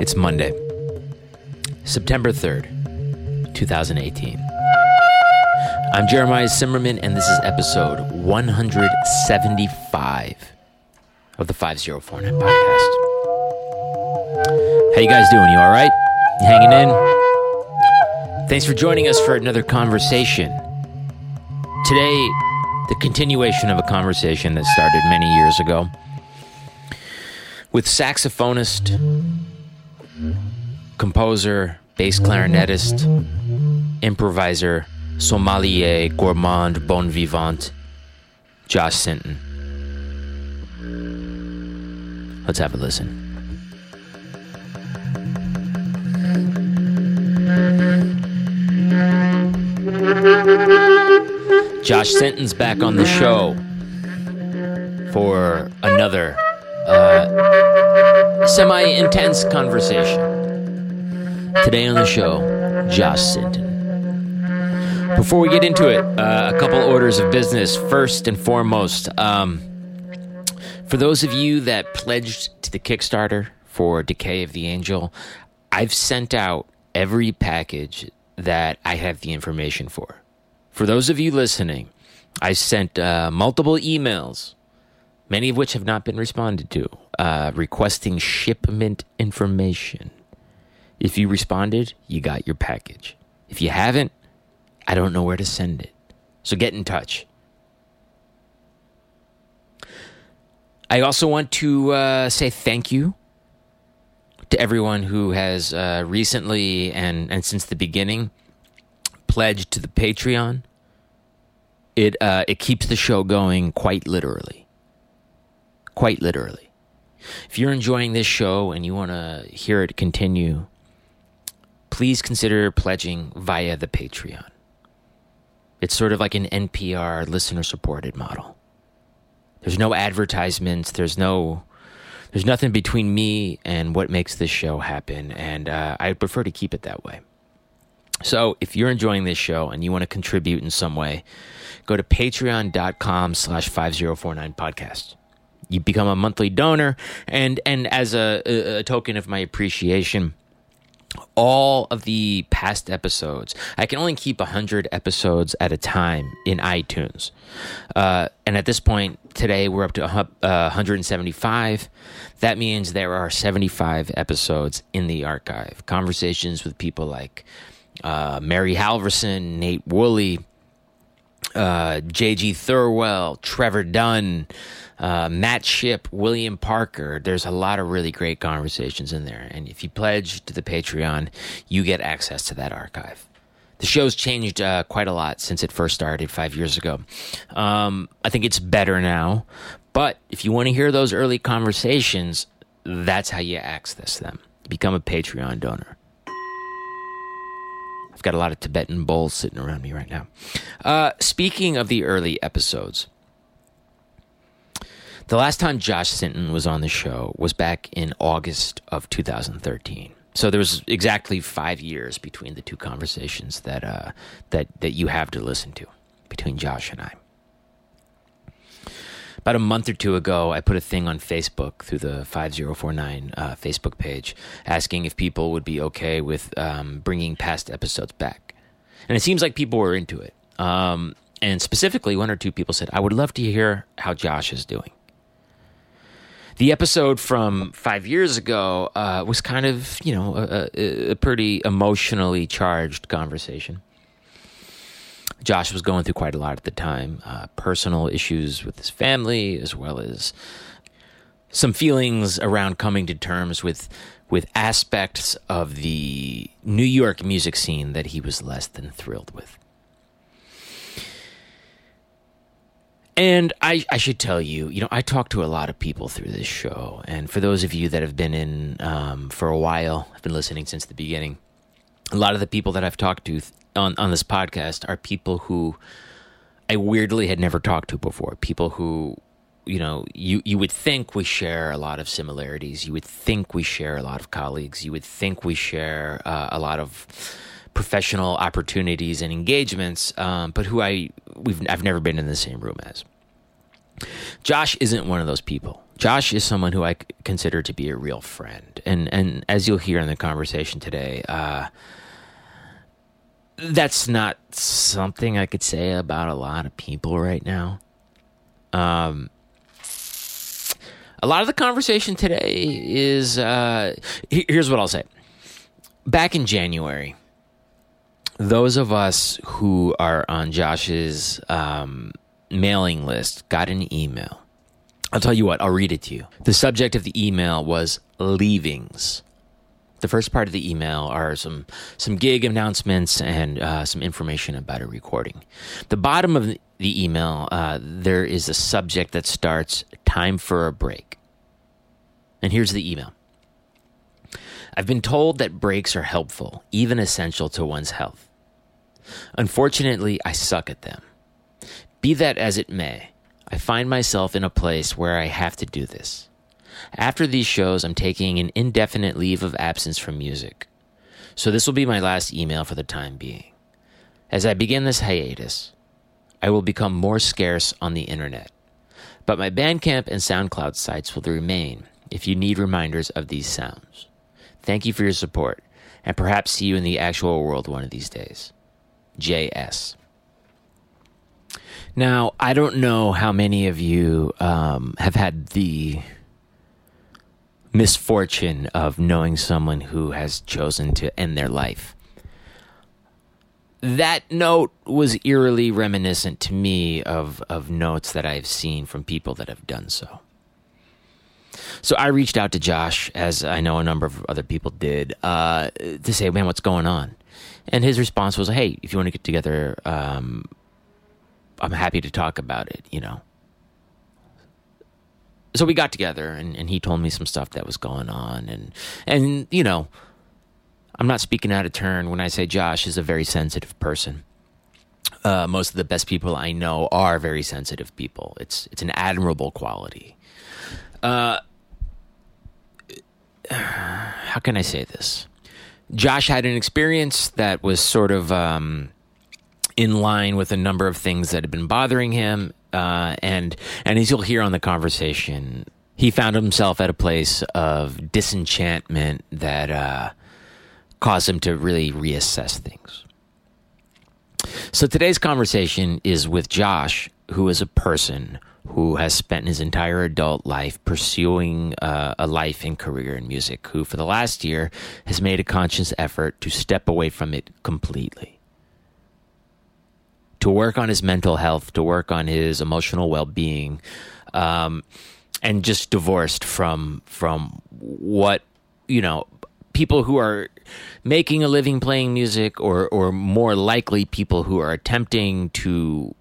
It's Monday, September 3rd, 2018. I'm Jeremiah Cymerman, and this is episode 175 of the 5049 podcast. How you guys doing? You all right? Hanging in? Thanks for joining us for another conversation. Today, the continuation of a conversation that started many years ago with saxophonist, composer, bass clarinetist, improviser, sommelier, gourmand, bon vivant, Josh Sinton. Let's have a listen. Josh Sinton's back on the show for another uh, semi intense conversation. Today on the show, Josh Sinton. Before we get into it, uh, a couple orders of business. First and foremost, um, for those of you that pledged to the Kickstarter for Decay of the Angel, I've sent out every package that I have the information for. For those of you listening, I sent uh, multiple emails, many of which have not been responded to, uh, requesting shipment information. If you responded, you got your package. If you haven't, I don't know where to send it. So get in touch. I also want to uh, say thank you to everyone who has uh, recently and, and since the beginning pledged to the Patreon. It uh, it keeps the show going quite literally. Quite literally. If you're enjoying this show and you want to hear it continue, please consider pledging via the Patreon. It's sort of like an NPR listener supported model. There's no advertisements, there's no there's nothing between me and what makes this show happen and uh, I prefer to keep it that way. So if you're enjoying this show and you want to contribute in some way, go to patreon.com slash 5049 podcast. You become a monthly donor and, and as a, a, a token of my appreciation, all of the past episodes. I can only keep 100 episodes at a time in iTunes. Uh, and at this point, today we're up to uh, 175. That means there are 75 episodes in the archive. Conversations with people like uh, Mary Halvorson, Nate Wooley, uh, J.G. Thirlwell, Trevor Dunn, uh, Matt Shipp, William Parker. There's a lot of really great conversations in there. And if you pledge to the Patreon, you get access to that archive. The show's changed uh, quite a lot since it first started five years ago. Um, I think it's better now. But if you want to hear those early conversations, that's how you access them. Become a Patreon donor. I've got a lot of Tibetan bowls sitting around me right now. Uh, speaking of the early episodes, the last time Josh Sinton was on the show was back in August of 2013. So there was exactly five years between the two conversations that uh, that that you have to listen to between Josh and I. About a month or two ago, I put a thing on Facebook through the 5049 uh, Facebook page asking if people would be okay with um, bringing past episodes back. And it seems like people were into it. Um, and specifically, one or two people said, I would love to hear how Josh is doing. The episode from five years ago uh, was kind of, you know, a, a, pretty emotionally charged conversation. Josh was going through quite a lot at the time uh, personal issues with his family, as well as some feelings around coming to terms with with aspects of the New York music scene that he was less than thrilled with. And I, I should tell you, you know, I talk to a lot of people through this show. And for those of you that have been in um, for a while, I've been listening since the beginning, a lot of the people that I've talked to on, on this podcast are people who I weirdly had never talked to before. People who, you know, you, you would think we share a lot of similarities. You would think we share a lot of colleagues. You would think we share uh, a lot of professional opportunities and engagements, um, but who I we've I've never been in the same room as. Josh isn't one of those people. Josh is someone who I consider to be a real friend, and and as you'll hear in the conversation today, uh, that's not something I could say about a lot of people right now. Um, a lot of the conversation today is uh, here's what I'll say. Back in January, those of us who are on Josh's um, mailing list got an email. I'll tell you what, I'll read it to you. The subject of the email was leavings. The first part of the email are some some gig announcements and uh, some information about a recording. The bottom of the email, uh, there is a subject that starts "Time for a break," and here's the email. I've been told that breaks are helpful, even essential to one's health. Unfortunately, I suck at them. Be that as it may, I find myself in a place where I have to do this. After these shows, I'm taking an indefinite leave of absence from music. So this will be my last email for the time being. As I begin this hiatus, I will become more scarce on the internet. But my Bandcamp and SoundCloud sites will remain if you need reminders of these sounds. Thank you for your support, and perhaps see you in the actual world one of these days. JS. Now, I don't know how many of you um, have had the misfortune of knowing someone who has chosen to end their life. That note was eerily reminiscent to me of, of notes that I've seen from people that have done so. So I reached out to Josh, as I know a number of other people did, uh, to say, man, what's going on? And his response was, hey, if you want to get together, um, I'm happy to talk about it, you know. So we got together and, and he told me some stuff that was going on and and you know, I'm not speaking out of turn when I say Josh is a very sensitive person. Uh, most of the best people I know are very sensitive people. It's it's an admirable quality. Uh, how can I say this? Josh had an experience that was sort of um, in line with a number of things that had been bothering him, uh, and and as you'll hear on the conversation, he found himself at a place of disenchantment that uh, caused him to really reassess things. So today's conversation is with Josh, who is a person who has spent his entire adult life pursuing uh, a life and career in music, who for the last year has made a conscious effort to step away from it completely. To work on his mental health, to work on his emotional well being, um, and just divorced from from what you know people who are making a living playing music, or or more likely people who are attempting to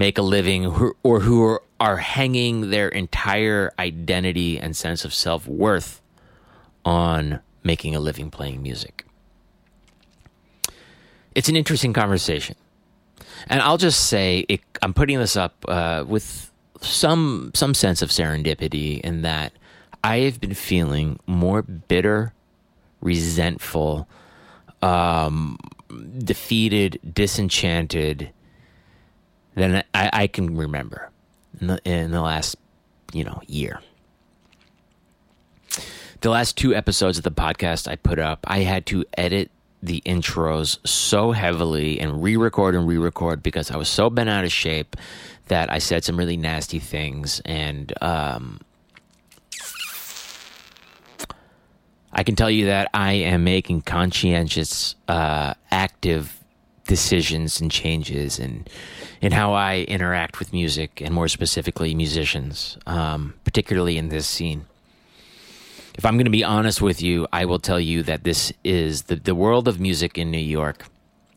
make a living, or who are, are hanging their entire identity and sense of self worth on making a living playing music. It's an interesting conversation. And I'll just say, it, I'm putting this up uh, with some some sense of serendipity in that I have been feeling more bitter, resentful, um, defeated, disenchanted than I, I can remember in the, in the last you know year. The last two episodes of the podcast I put up, I had to edit the intros so heavily and re-record and re-record because I was so bent out of shape that I said some really nasty things and um, I can tell you that I am making conscientious, uh, active decisions and changes in in how I interact with music and more specifically musicians, um, particularly in this scene if I'm going to be honest with you, I will tell you that this is the, the world of music in New York.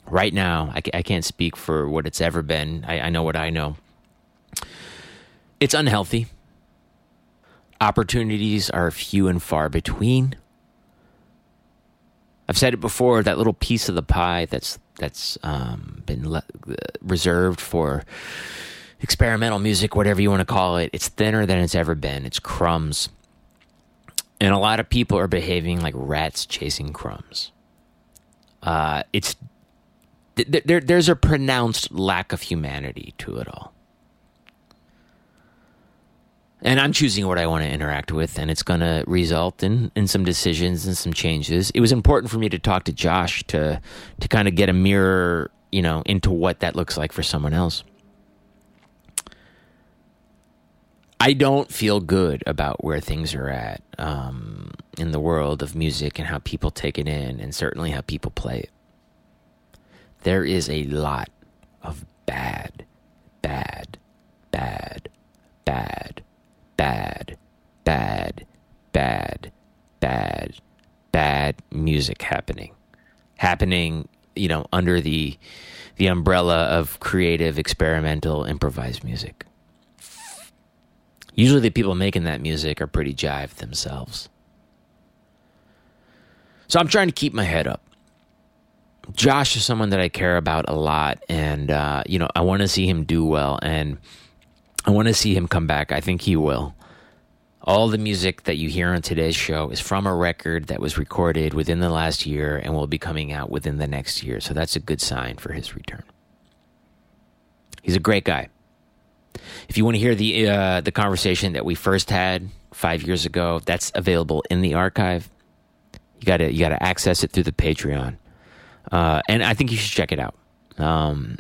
Right now, I, I can't speak for what it's ever been. I, I know what I know. It's unhealthy. Opportunities are few and far between. I've said it before. That little piece of the pie that's that's um, been le- reserved for experimental music, whatever you want to call it, it's thinner than it's ever been. It's crumbs. And a lot of people are behaving like rats chasing crumbs. Uh, it's th- there. There's a pronounced lack of humanity to it all. And I'm choosing what I want to interact with, and it's going to result in in some decisions and some changes. It was important for me to talk to Josh to to kind of get a mirror, you know, into what that looks like for someone else. I don't feel good about where things are at um, in the world of music and how people take it in, and certainly how people play it. There is a lot of bad, bad, bad, bad, bad, bad, bad, bad, bad music happening. Happening, you know, under the the umbrella of creative, experimental, improvised music. Usually the people making that music are pretty jived themselves. So I'm trying to keep my head up. Josh is someone that I care about a lot, and uh, you know I want to see him do well, and I want to see him come back. I think he will. All the music that you hear on today's show is from a record that was recorded within the last year and will be coming out within the next year. So that's a good sign for his return. He's a great guy. If you want to hear the uh, the conversation that we first had five years ago, that's available in the archive. You got to you got to access it through the Patreon, uh, and I think you should check it out. Um,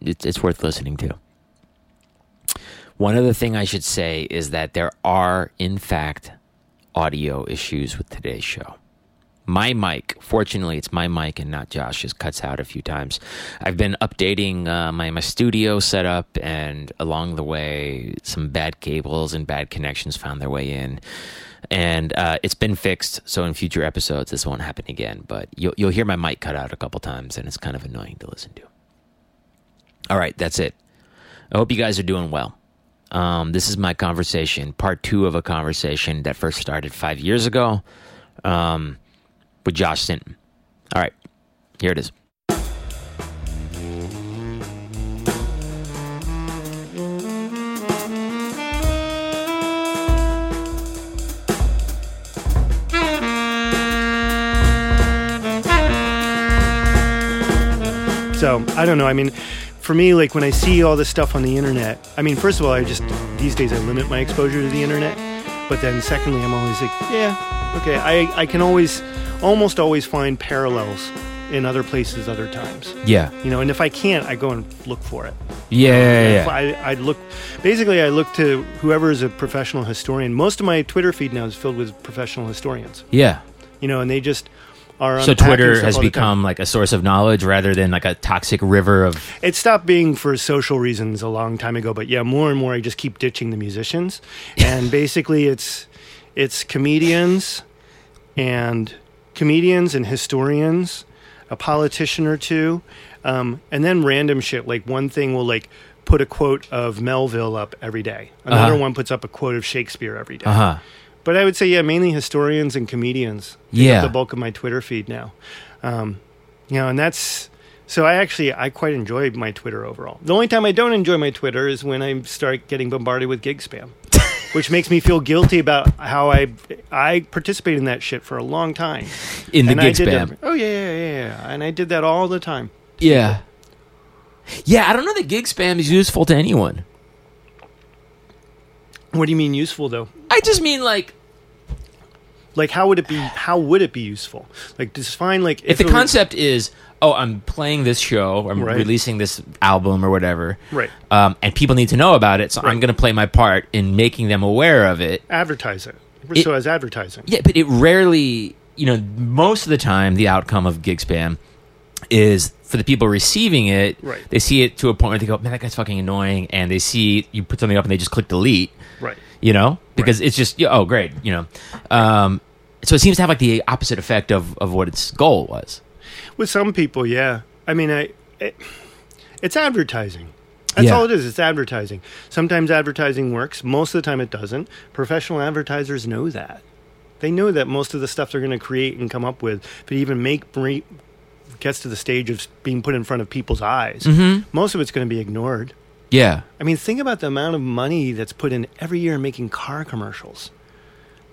it's worth listening to. One other thing I should say is that there are, in fact, audio issues with today's show. My mic fortunately it's my mic and not josh's cuts out a few times. I've been updating uh, my, my studio setup and along the way some bad cables and bad connections found their way in. And uh, it's been fixed so in future episodes this won't happen again but you'll, you'll hear my mic cut out a couple times and it's kind of annoying to listen to. All right that's it. I hope you guys are doing well um, this is my conversation part two of a conversation that first started five years ago um, with Josh Sinton. All right, here it is. So I don't know. I mean, for me, like when I see all this stuff on the internet, I mean, first of all, I just these days I limit my exposure to the internet. But then secondly, I'm always like, yeah, okay, I, I can always almost always find parallels in other places other times Yeah. you know and if i can't i go and look for it Yeah, yeah, yeah. I, I look basically i look to whoever is a professional historian most of my twitter feed now is filled with professional historians Yeah. you know and they just are So Twitter has become like a source of knowledge rather than like a toxic river of. it stopped being for social reasons a long time ago but yeah more and more i just keep ditching the musicians and basically it's it's comedians and comedians and historians a politician or two um, and then random shit like one thing will like put a quote of melville up every day another Uh-huh. one puts up a quote of shakespeare every day Uh huh. But i would say yeah mainly historians and comedians Yeah. the bulk of my twitter feed now um, you know and that's so i actually i quite enjoy my twitter overall the only time i don't enjoy my twitter is when i start getting bombarded with gig spam which makes me feel guilty about how i i participated in that shit for a long time In the and gig spam. that- oh yeah, yeah yeah yeah and i did that all the time Yeah. Yeah, I don't know that gig spam is useful to anyone. what do you mean useful though I just mean like like how would it be how would it be useful like just find like if the it were- concept is, oh, I'm playing this show, I'm Right. releasing this album or whatever, Right. Um, and people need to know about it, so I'm going to play my part in making them aware of it. advertise it, It- so as advertising Yeah, but it rarely, you know, most of the time, the outcome of gig spam is for the people receiving it. Right. They see it to a point where they go, "Man, that guy's fucking annoying," and they see you put something up and they just click delete. right You know, because it's just, oh, great, you know. Um, so it seems to have like the opposite effect of of what its goal was. With some people, yeah. I mean, I it, it's advertising. That's Yeah. all it is. It's advertising. Sometimes advertising works. Most of the time, it doesn't. Professional advertisers know that. They know that most of the stuff they're going to create and come up with, if it even make gets to the stage of being put in front of people's eyes, Mm-hmm. most of it's going to be ignored. Yeah. I mean, think about the amount of money that's put in every year in making car commercials.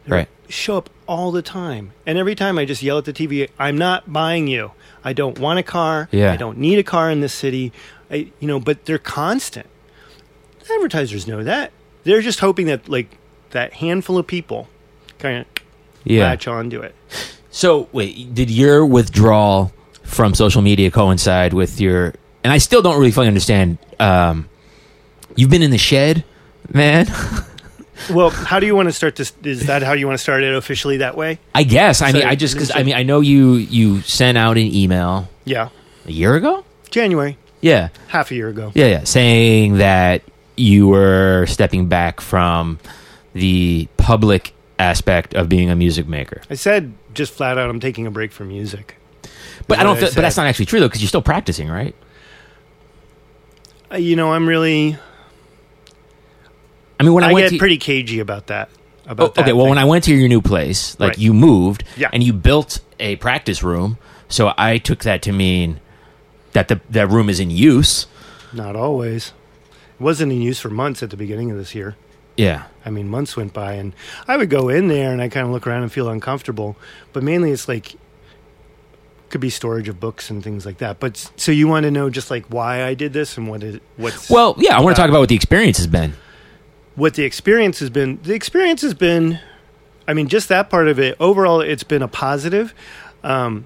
They Right. Show up all the time. And every time I just yell at the TV, I'm not buying you. I don't want a car. Yeah. I don't need a car in this city. I, you know, but they're constant. Advertisers know that. They're just hoping that like that handful of people kind of Yeah. latch onto it. So wait, did your withdrawal from social media coincide with your? And I still don't really fully understand. Um, you've been in the shed, man. Well, how do you want to start this? Is that how you want to start it officially that way? I guess. I So mean, I just because I mean, I know you you sent out an email Yeah. a year ago. January, Yeah, half a year ago. yeah, yeah, saying that you were stepping back from the public aspect of being a music maker. I said just flat out, I'm taking a break from music. But I don't. what Feel, but that's not actually true though, because you're still practicing, right? Uh, You know, I'm really. I mean, when I, I, went get to, pretty cagey about that. Oh, About that okay, well, thing. when I went to your new place, like Right. you moved, Yeah. and you built a practice room, so I took that to mean that the that room is in use. Not always. It wasn't in use for months at the beginning of this year. Yeah, I mean, months went by, and I would go in there and I kind of look around and feel uncomfortable. But mainly, it's like could be storage of books and things like that. But so you want to know just like why I did this and what it what's Well, yeah, I want to talk about what the experience has been. What the experience has been. The experience has been, I mean, just that part of it. Overall, it's been a positive. Um,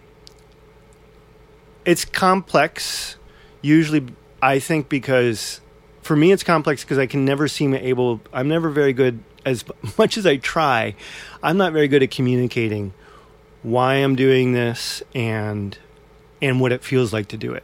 it's complex, usually. I think because for me, it's complex because I can never seem able. I'm never very good. As much as I try, I'm not very good at communicating why I'm doing this and and what it feels like to do it.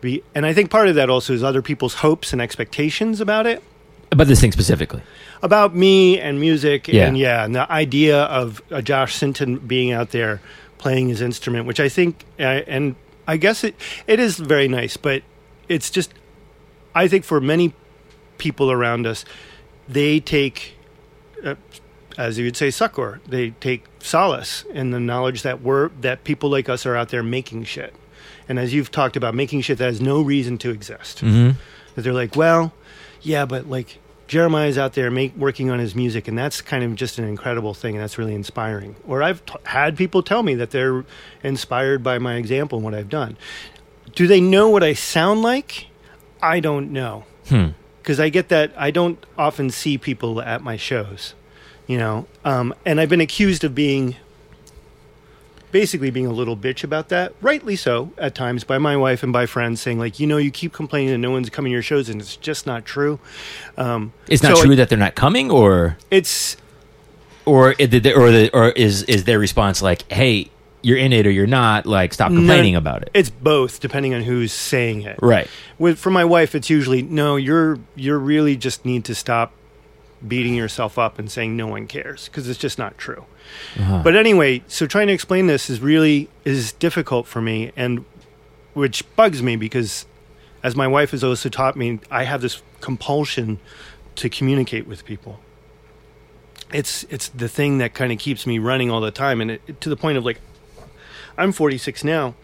Be, and I think part of that also is other people's hopes and expectations about it About this thing specifically. about me and music Yeah. and yeah and the idea of uh, josh sinton being out there playing his instrument which i think uh, and i guess it it is very nice but it's just i think for many people around us they take uh, as you would say succor they take solace in the knowledge that we're that people like us are out there making shit and as you've talked about making shit that has no reason to exist Mm-hmm. that they're like, well, yeah, but like Jeremiah's out there make, working on his music, and that's kind of just an incredible thing, and that's really inspiring. Or I've t- had people tell me that they're inspired by my example and what I've done. Do they know what I sound like? I don't know Hmm. because I get that I don't often see people at my shows, you know, um, and I've been accused of being basically being a little bitch about that, rightly so at times by my wife and by friends, saying like, you know, you keep complaining that no one's coming to your shows, and it's just not true. Um, It's not so true it- that they're not coming, or it's or or the, or is is their response like, "Hey, you're in it or you're not. Like, stop complaining No, about it." It's both, depending on who's saying it. Right. With for my wife, it's usually no. You're you're really just need to stop beating yourself up and saying no one cares because it's just not true. Uh-huh. But anyway, so trying to explain this is really is difficult for me, and which bugs me because, as my wife has also taught me, I have this compulsion to communicate with people. It's it's the thing that kind of keeps me running all the time, and it, to the point of like, I'm 46 now.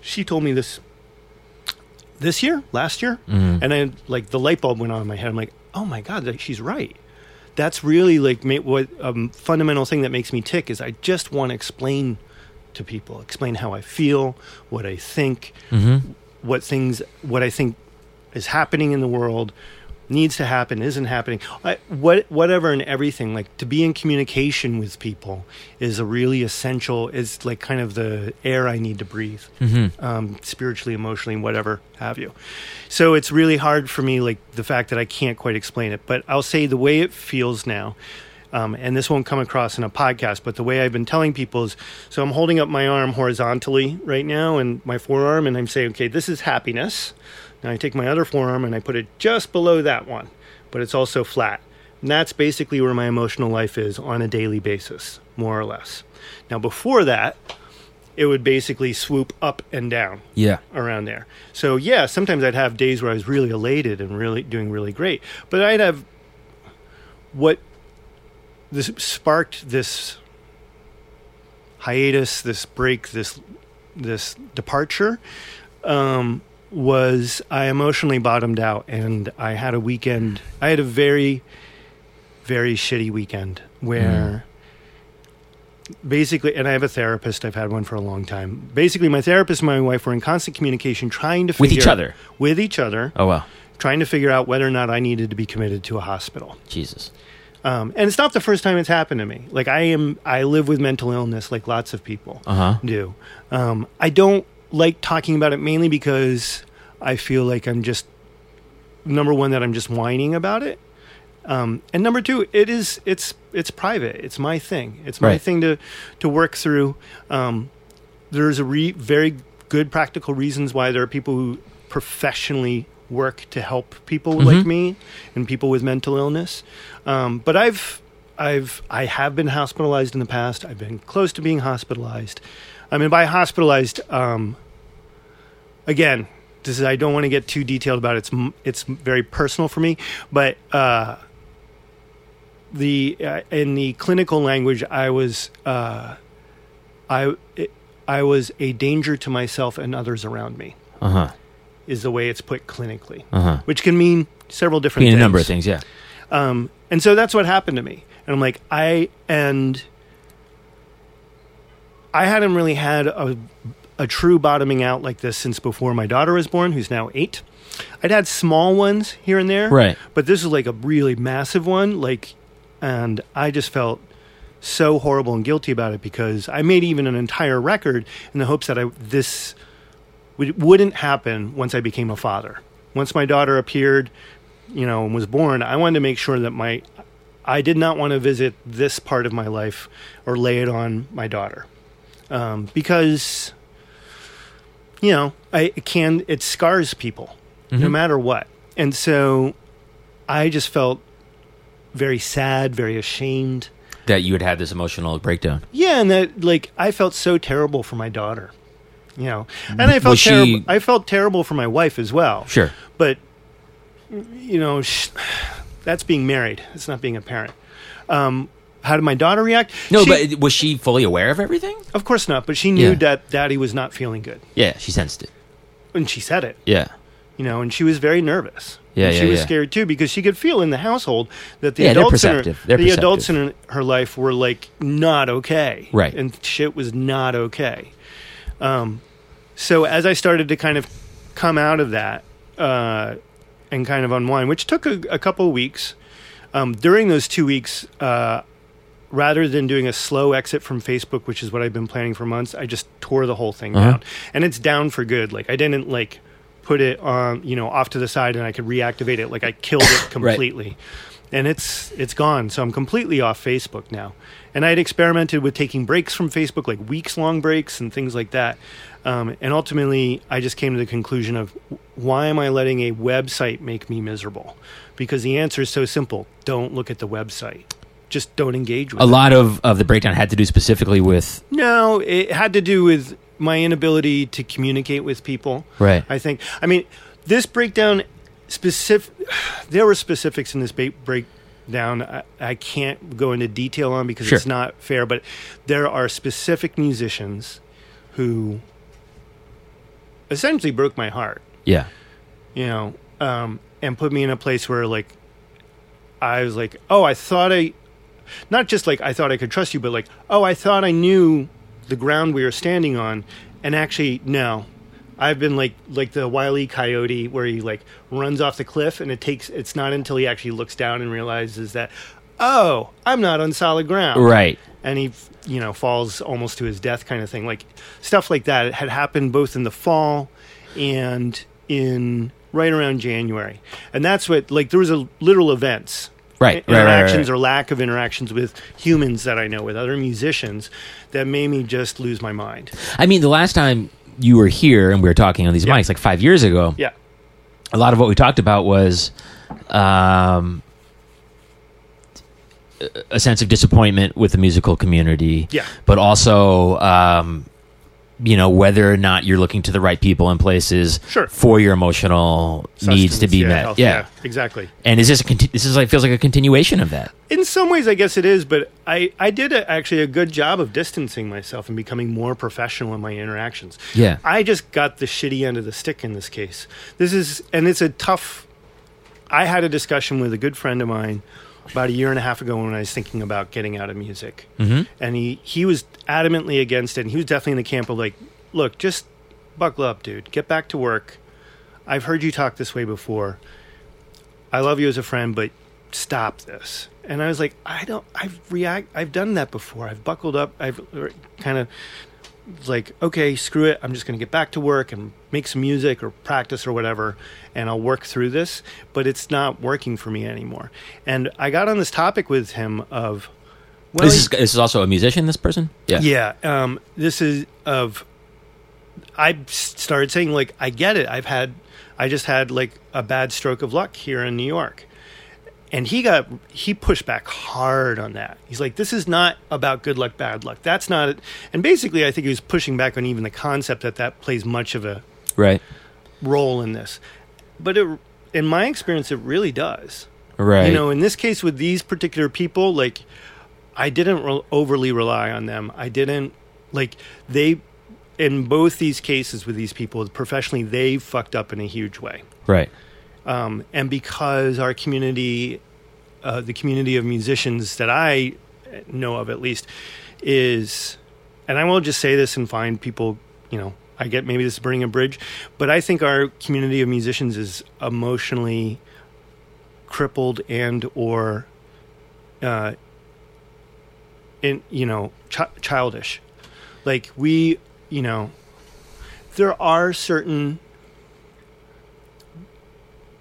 She told me this this year, last year, Mhm. and I like the light bulb went on in my head. I'm like, oh my god, like, she's right. That's really like what um, fundamental thing that makes me tick is I just want to explain to people, explain how I feel, what I think, Mm-hmm. what things, what I think is happening in the world, needs to happen, isn't happening, I, what whatever and everything. Like to be in communication with people is a really essential. Is like kind of the air I need to breathe Mm-hmm. um, spiritually, emotionally, whatever have you. So it's really hard for me, like the fact that I can't quite explain it. But I'll say the way it feels now, um, and this won't come across in a podcast, but the way I've been telling people is so I'm holding up my arm horizontally right now and my forearm, and I'm saying, okay, this is happiness. Now I take my other forearm and I put it just below that one, but it's also flat. And that's basically where my emotional life is on a daily basis, more or less. Now, before that, it would basically swoop up and down Yeah. around there. So yeah, sometimes I'd have days where I was really elated and really doing really great, but I'd have what this sparked this hiatus, this break, this this departure um, was I emotionally bottomed out, and I had a weekend. I had a very very shitty weekend where. Basically, and I have a therapist. I've had one for a long time. Basically, my therapist and my wife were in constant communication, trying to With figure each other. with each other, Oh well. trying to figure out whether or not I needed to be committed to a hospital. Jesus. Um, and it's not the first time it's happened to me. Like I am, I live with mental illness, like lots of people Uh huh. do. Um, I don't like talking about it mainly because I feel like I'm just number one that I'm just whining about it, um, and number two, it is it's it's private. It's my thing. It's my Right. thing to to work through. Um, there's a re- very good practical reasons why there are people who professionally work to help people like me and people with mental illness. Um, but I've I've I have been hospitalized in the past. I've been close to being hospitalized. I mean, by hospitalized, um, again, this is I don't want to get too detailed about it. It's it's very personal for me, but uh, the uh, in the clinical language, I was uh, I it, I was a danger to myself and others around me. Uh huh. Is the way it's put clinically, Uh huh. which can mean several different Mean a things. number of things. Yeah. Um, and so that's what happened to me. And I'm like, I and I hadn't really had a a true bottoming out like this since before my daughter was born, who's now eight. I'd had small ones here and there, Right. But this is like a really massive one, like, and I just felt so horrible and guilty about it because I made even an entire record in the hopes that I this would, wouldn't happen once I became a father. Once my daughter appeared, you know, and was born, I wanted to make sure that my I did not want to visit this part of my life or lay it on my daughter um, because you know I it can it scars people no Mhm. matter what, and so I just felt very sad, very ashamed. That you had had this emotional breakdown. Yeah, and that like I felt so terrible for my daughter, you know, and I felt she- terrible. I felt terrible for my wife as well. Sure. but you know, sh- that's being married. It's not being a parent. Um, how did my daughter react? No, She- but was she fully aware of everything? of course not. But she knew Yeah. that daddy was not feeling good, Yeah, she sensed it. and she said it. Yeah. You know, and she was very nervous. Yeah, And she yeah, was yeah. scared too because she could feel in the household that the Yeah, adults in her, perceptive. They're the adults in her life were like not okay, Right. And shit was not okay. Um, so as I started to kind of come out of that uh, and kind of unwind, which took a, a couple of weeks, um, during those two weeks, uh, rather than doing a slow exit from Facebook, which is what I've been planning for months, I just tore the whole thing Uh-huh. down, and it's down for good. Like I didn't like put it on, you know, off to the side, and I could reactivate it. Like I killed it completely, and it's it's gone. So I'm completely off Facebook now. And I had experimented with taking breaks from Facebook, like weeks long breaks and things like that. Um, and ultimately, I just came to the conclusion of why am I letting a website make me miserable? Because the answer is so simple: don't look at the website. Just don't engage with A lot of, of the breakdown had to do specifically with No, it had to do with my inability to communicate with people. right. I think. I mean, this breakdown specific. There were specifics in this ba- breakdown. I, I can't go into detail on because Sure. it's not fair. But there are specific musicians who essentially broke my heart. Yeah. You know, um, and put me in a place where like I was like, oh, I thought I. Not just like I thought I could trust you, but like, oh, I thought I knew the ground we were standing on, and actually, no, I've been like like the wily coyote where he like runs off the cliff, and it takes it's not until he actually looks down and realizes that, oh, I'm not on solid ground, Right. and he you know falls almost to his death kind of thing. Like stuff like that it had happened both in the fall and in right around january. And that's what like there was a literal events Right, right, right, right, interactions or lack of interactions with humans that i know with other musicians that made me just lose my mind. I mean, the last time you were here and we were talking on these Yeah. mics, like five years ago, yeah. a lot of what we talked about was um, a- a sense of disappointment with the musical community, yeah. but also, um, you know, whether or not you're looking to the right people and places Sure. for your emotional needs to be yeah, met. health, yeah. exactly And is this a conti- this is like feels like a continuation of that? in some ways i guess it is but i i did a, actually a good job of distancing myself and becoming more professional in my interactions Yeah. I just got the shitty end of the stick in this case. This is, and it's a tough. I had a discussion with a good friend of mine about a year and a half ago when I was thinking about getting out of music, Mm-hmm. and he he was adamantly against it. And he was definitely in the camp of like, look, just buckle up, dude. Get back to work. I've heard you talk this way before. I love you as a friend, but stop this. And I was like, I don't. I've react. I've done that before. I've buckled up. I've kind of like, okay, screw it. I'm just going to get back to work and make some music or practice or whatever, and I'll work through this. But it's not working for me anymore. And I got on this topic with him of, well, this is this is also a musician. This person. Yeah. yeah. Um, this is of. I started saying like, I get it. I've had, I just had like a bad stroke of luck here in New York and he got he pushed back hard on that. He's like, "This is not about good luck, bad luck. That's not." It. And basically, I think he was pushing back on even the concept that that plays much of a Right. role in this. But it, in my experience, it really does. Right. You know, in this case with these particular people, like I didn't re- overly rely on them. I didn't like they in both these cases with these people professionally they fucked up in a huge way right. Um, and because our community, uh, the community of musicians that I know of at least, is, and I won't just say this and find people, you know, I get maybe this is burning a bridge, but I think our community of musicians is emotionally crippled and or, uh, in you know, ch- childish. Like we, you know, there are certain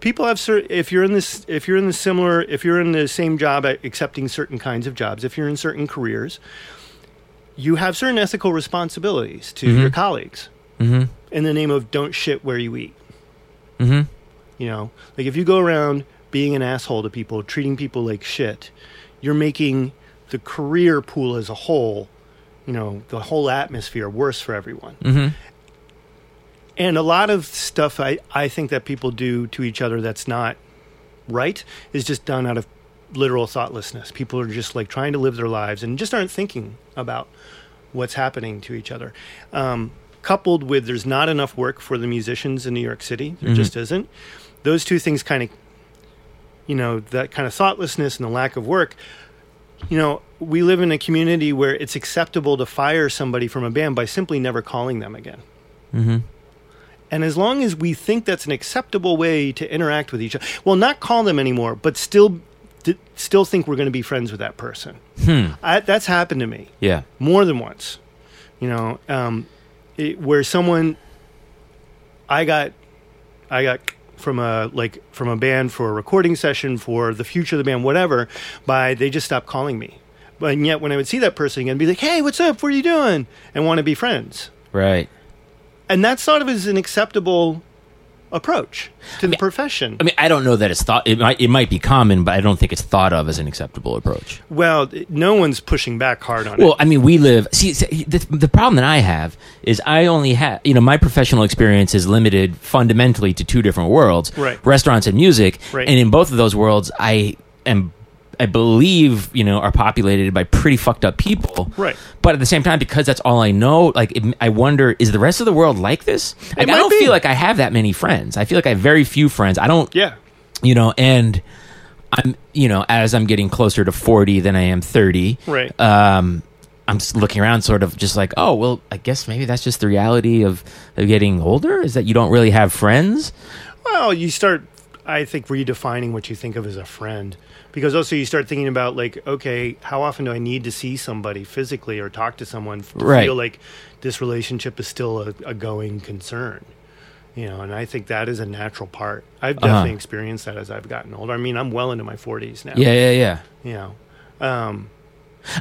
people have certain if you're in this if you're in the similar if you're in the same job at accepting certain kinds of jobs if you're in certain careers you have certain ethical responsibilities to Mhm. your colleagues Mm-hmm. in the name of don't shit where you eat Mm-hmm. you know like if you go around being an asshole to people treating people like shit you're making the career pool as a whole you know the whole atmosphere worse for everyone Mm-hmm. And a lot of stuff I, I think that people do to each other that's not right is just done out of literal thoughtlessness. People are just like trying to live their lives and just aren't thinking about what's happening to each other. Um, coupled with there's not enough work for the musicians in New York City, there Mhm. just isn't. Those two things kind of, you know, that kind of thoughtlessness and the lack of work. You know, we live in a community where it's acceptable to fire somebody from a band by simply never calling them again. Mm-hmm. And as long as we think that's an acceptable way to interact with each other, well, not call them anymore, but still, still think we're going to be friends with that person. Hmm. I, that's happened to me Yeah. more than once. You know, um, it, where someone, I got, I got from a like from a band for a recording session for the future of the band, whatever. By they just stopped calling me. But yet, when I would see that person again, be like, "Hey, what's up? What are you doing?" and want to be friends Right. And that's sort of as an acceptable approach to the profession. I mean, I don't know that it's thought. It might it might be common, but I don't think it's thought of as an acceptable approach. well, no one's pushing back hard on Well, it. Well, I mean, we live. See, see, the, the problem that I have is I only have, you know, my professional experience is limited fundamentally to two different worlds Right. restaurants and music. Right. And in both of those worlds, I am, I believe, you know, are populated by pretty fucked up people. Right. But at the same time, because that's all I know, like, it, I wonder, is the rest of the world like this? Like, I don't be. feel like I have that many friends. I feel like I have very few friends. I don't, Yeah, you know, and I'm, you know, as I'm getting closer to 40 than I am 30 right. um, I'm looking around, sort of just like, oh, well, I guess maybe that's just the reality of, of getting older. Is that you don't really have friends? well, you start, I think, redefining what you think of as a friend. Because also you start thinking about like, okay, how often do I need to see somebody physically or talk to someone to Right. feel like this relationship is still a, a going concern? You know, and I think that is a natural part. I've Uh-huh. definitely experienced that as I've gotten older. I mean, I'm well into my 40s now. Yeah, yeah, yeah. You know, um,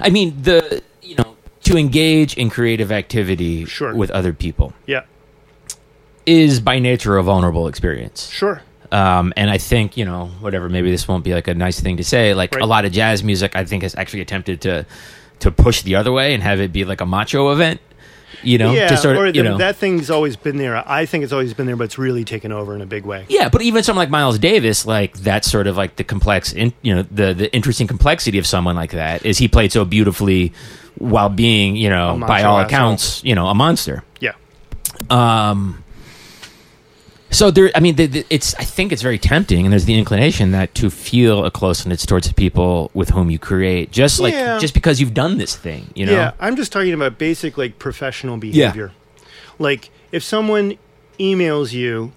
I mean, the you know to engage in creative activity Sure. with other people yeah, is by nature a vulnerable experience. sure. Um, and I think you know whatever. Maybe this won't be like a nice thing to say. Like Right. a lot of jazz music, I think has actually attempted to to push the other way and have it be like a macho event. You know, yeah, to sort of or you know that thing's always been there. I think it's always been there, but it's really taken over in a big way. Yeah, but even someone like Miles Davis, like that's sort of like the complex, in, you know, the the interesting complexity of someone like that is he played so beautifully while being, you know, by all accounts, you know, a monster. Yeah, Um, so there, I mean, the, the, it's I think it's very tempting, and there's the inclination that to feel a closeness towards the people with whom you create, just like Yeah. just because you've done this thing, you know. yeah. I'm just talking about basic like professional behavior. Yeah. Like if someone emails you,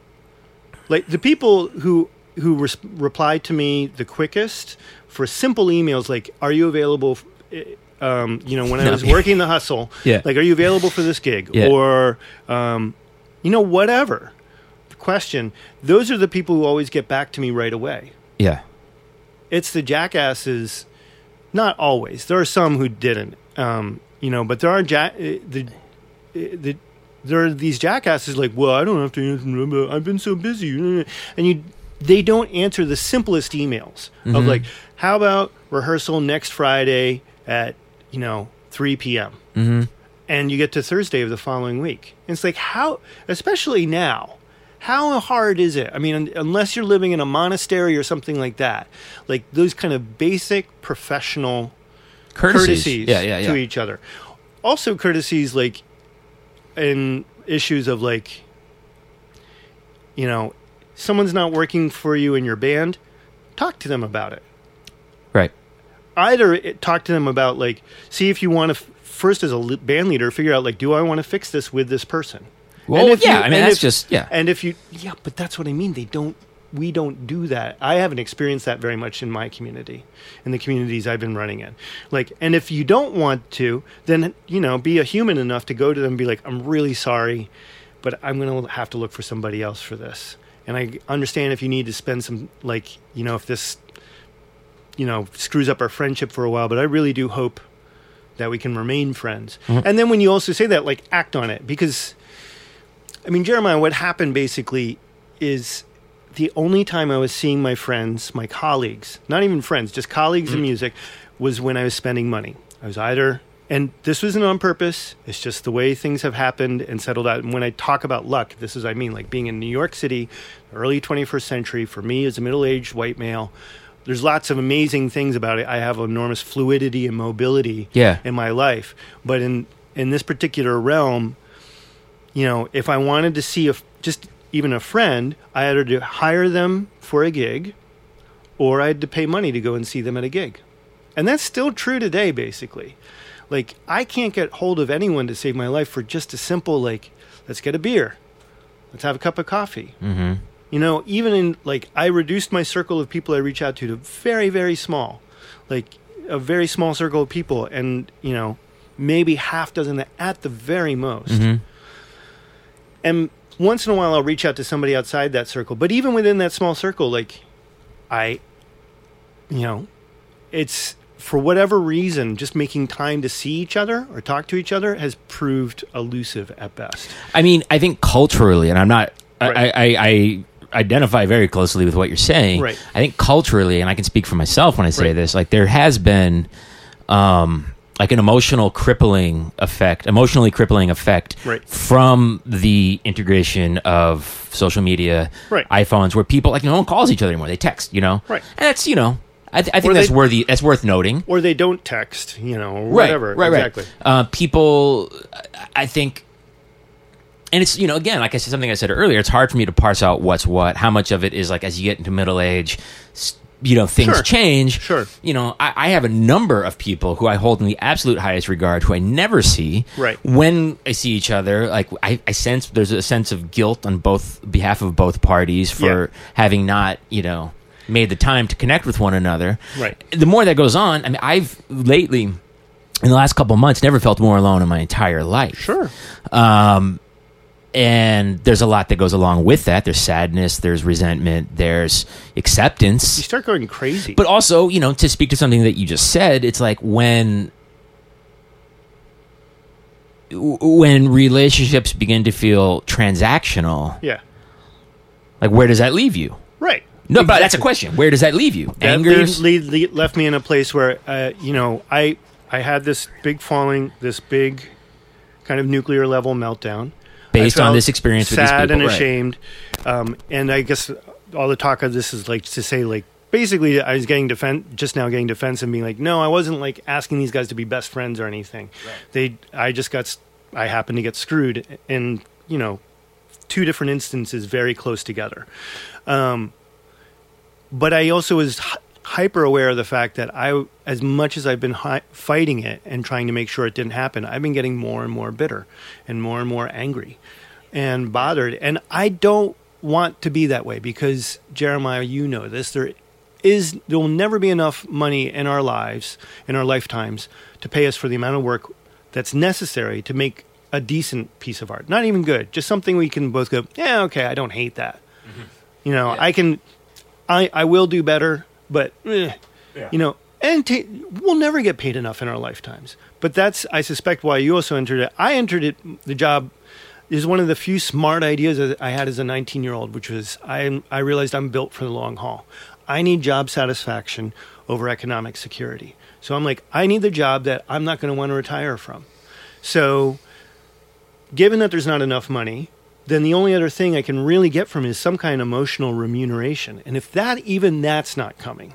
like the people who who res- replied to me the quickest for simple emails like, "Are you available?" f- eh, Um, you know, when I No. was working the hustle, Yeah. like, "Are you available for this gig?" Yeah. Or, um, you know, whatever question. Those are the people who always get back to me right away. Yeah. It's the jackasses. Not always. There are some who didn't. Um, you know, but there are ja- eh, the eh, the there are these jackasses like, well, I don't have to answer. I've been so busy, and you they don't answer the simplest emails of Mhm. like, how about rehearsal next Friday at you know 3 p.m. Mm-hmm. and you get to Thursday of the following week. And it's like how, especially now, how hard is it? I mean, un- unless you're living in a monastery or something like that, like those kind of basic professional Courtesies. courtesies Yeah, yeah, yeah. to each other. Also, courtesies like in issues of like, you know, someone's not working for you in your band, talk to them about it. Right. Either it, talk to them about like, see if you want to f- first as a band leader figure out like, do I want to fix this with this person? Well, And if yeah. you- I mean, that's if- just yeah. And if you, yeah, but that's what I mean. They don't. We don't do that. I haven't experienced that very much in my community, in the communities I've been running in. Like, and if you don't want to, then you know, be a human enough to go to them and be like, "I'm really sorry, but I'm going to have to look for somebody else for this." And I understand if you need to spend some, like, you know, if this, you know, screws up our friendship for a while, but I really do hope that we can remain friends. Mm-hmm. And then when you also say that, like, act on it because I mean, Jeremiah, what happened basically is the only time I was seeing my friends, my colleagues, not even friends, just colleagues in mm-hmm. music, was when I was spending money. I was either, and this wasn't on purpose, it's just the way things have happened and settled out. And when I talk about luck, this is, I mean, like being in New York City, early 21st century, for me as a middle aged white male. There's lots of amazing things about it. I have enormous fluidity and mobility Yeah. in my life. But in, in this particular realm, you know, if I wanted to see a just even a friend, I had to hire them for a gig, or I had to pay money to go and see them at a gig, and that's still true today. Basically, like I can't get hold of anyone to save my life for just a simple like, let's get a beer, let's have a cup of coffee. Mm-hmm. You know, even in like I reduced my circle of people I reach out to to very very small, like a very small circle of people, and you know, maybe half dozen at the very most Mm-hmm. And once in a while I'll reach out to somebody outside that circle. But even within that small circle, like I, you know, it's for whatever reason, just making time to see each other or talk to each other has proved elusive at best. I mean, I think culturally, and I'm not. Right. I, I, I identify very closely with what you're saying. Right. I think culturally, and I can speak for myself when I say Right. this. Like there has been, um, like an emotional crippling effect, emotionally crippling effect Right. from the integration of social media, Right. iPhones, where people like no one calls each other anymore; they text. You know, Right. And that's you know, I, th- I think Or that's they- worthy. That's worth noting. Or they don't text, you know, or whatever. Right, right, exactly. right. Uh, people, I- think, and it's you know again, like I said, something I said earlier. It's hard for me to parse out what's what. How much of it is like as you get into middle age, s- you know, things Sure. change. Sure. You know, I, I have a number of people who I hold in the absolute highest regard, who I never see. Right. When I see each other, like I, I sense there's a sense of guilt on both behalf of both parties for Yeah. having not, you know, made the time to connect with one another. Right. The more that goes on, I mean, I've lately in the last couple of months never felt more alone in my entire life. Sure. Um, and there's a lot that goes along with that. There's sadness, there's resentment, there's acceptance. You start going crazy. But also, you know, to speak to something that you just said, it's like when when relationships begin to feel transactional, yeah. like where does that leave you? Right. No, but that's a question. Where does that leave you? that Angers? lead, lead, lead- left me in a place where uh, you know I I had this big falling, this big kind of nuclear level meltdown Based on this experience with these sad people, and right. ashamed. Um, and I guess all the talk of this is like to say like basically I was getting defen- just now getting defensive, and being like, no, I wasn't like asking these guys to be best friends or anything. They I just got I happened to get screwed in you know two different instances very close together. Um, but I also was hyper aware of the fact that I, as much as I've been hi- fighting it and trying to make sure it didn't happen, I've been getting more and more bitter and more and more angry and bothered. And I don't want to be that way because Jeremiah, you know this. There is there will never be enough money in our lives, in our lifetimes, to pay us for the amount of work that's necessary to make a decent piece of art. Not even good, just something we can both go, yeah, okay, I don't hate that. Mm-hmm. You know, Yeah. I can, I I will do better, but eh, Yeah. you know, and ta we'll never get paid enough in our lifetimes. But that's, I suspect, why you also entered it. I entered it. The job is one of the few smart ideas that I had as a 19 year old, which was I I realized I'm built for the long haul. I need job satisfaction over economic security. So I'm like, I need the job that I'm not going to want to retire from. So, given that there's not enough money, then the only other thing I can really get from is some kind of emotional remuneration. And if that, even that's not coming,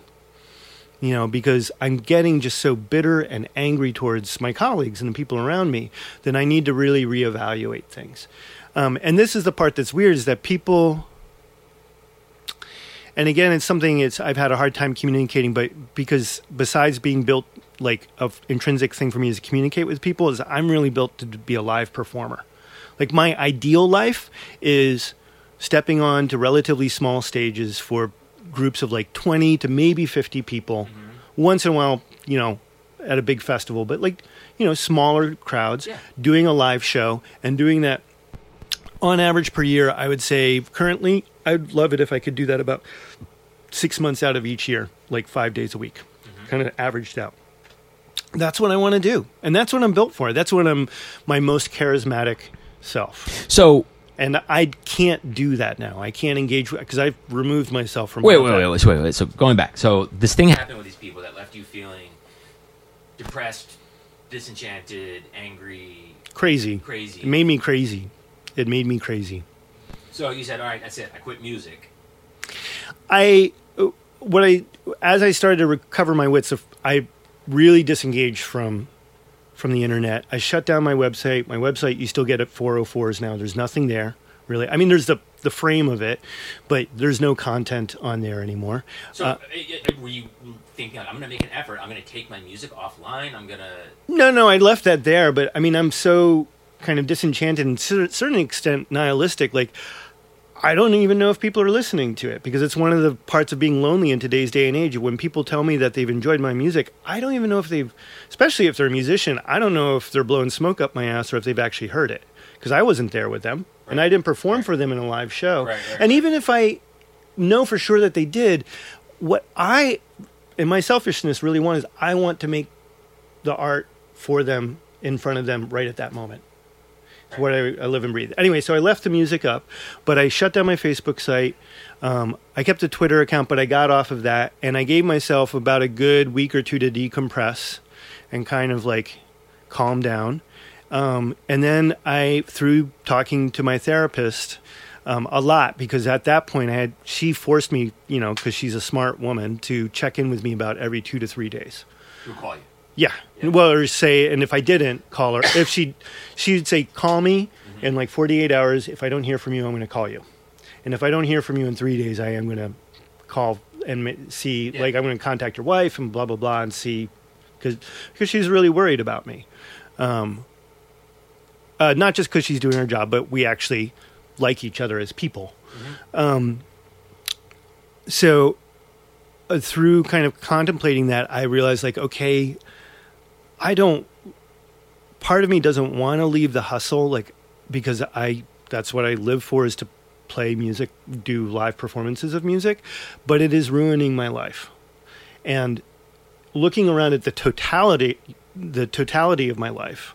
you know, because I'm getting just so bitter and angry towards my colleagues and the people around me, then I need to really reevaluate things. Um, and this is the part that's weird is that people, and again, it's something it's I've had a hard time communicating, but because besides being built like a intrinsic thing for me is to communicate with people, is I'm really built to be a live performer. Like my ideal life is stepping on to relatively small stages for groups of like 20 to maybe 50 people. Mm-hmm. Once in a while, you know, at a big festival, but like, you know, smaller crowds Yeah. doing a live show and doing that on average per year, I would say currently, I'd love it if I could do that about six months out of each year, like five days a week, mm-hmm. kind of averaged out. That's what I want to do. And that's what I'm built for. That's what I'm my most charismatic self. So And I can't do that now. I can't engage because I've removed myself from wait, wait, wait, wait, wait, wait. So going back, so this thing happened with these people that left you feeling depressed, disenchanted, angry, Crazy. crazy. It made me crazy. It made me crazy. so you said, "All right, that's it. I quit music." I what I as I started to recover my wits, I really disengaged from from the internet. I shut down my website. My website you still get at 404s now. There's nothing there really. I mean, there's the the frame of it, but there's no content on there anymore. So Uh, uh, were you thinking, "I'm going to make an effort. I'm going to take my music offline. I'm going to." No, no, I left that there, but I mean, I'm so kind of disenchanted and to a certain extent nihilistic. Like, I don't even know if people are listening to it because it's one of the parts of being lonely in today's day and age. When people tell me that they've enjoyed my music, I don't even know if they've, especially if they're a musician, I don't know if they're blowing smoke up my ass or if they've actually heard it because I wasn't there with them and I didn't perform for them in a live show. Right, right, and right. even if I know for sure that they did, what I, in my selfishness, really want is I want to make the art for them in front of them right at that moment. What I, I live and breathe. Anyway, so I left the music up, but I shut down my Facebook site. Um, I kept a Twitter account, but I got off of that, and I gave myself about a good week or two to decompress and kind of like calm down. Um, and then I, through talking to my therapist, um, a lot because at that point I had she forced me, you know, because she's a smart woman, to check in with me about every two to three days. Who call you? Yeah. Well, or say, and if I didn't call her, if she, she'd say, call me in like 48 hours. If I don't hear from you, I'm going to call you. And if I don't hear from you in three days, I am going to call and see, Yeah. like, I'm going to contact your wife and blah, blah, blah, and see, because because she's really worried about me. Um, uh, not just because she's doing her job, but we actually like each other as people. Um, so uh, through kind of contemplating that, I realized, like, okay, I don't. Part of me doesn't want to leave the hustle, like because I that's what I live for is to play music, do live performances of music, but it is ruining my life. And looking around at the totality, the totality of my life,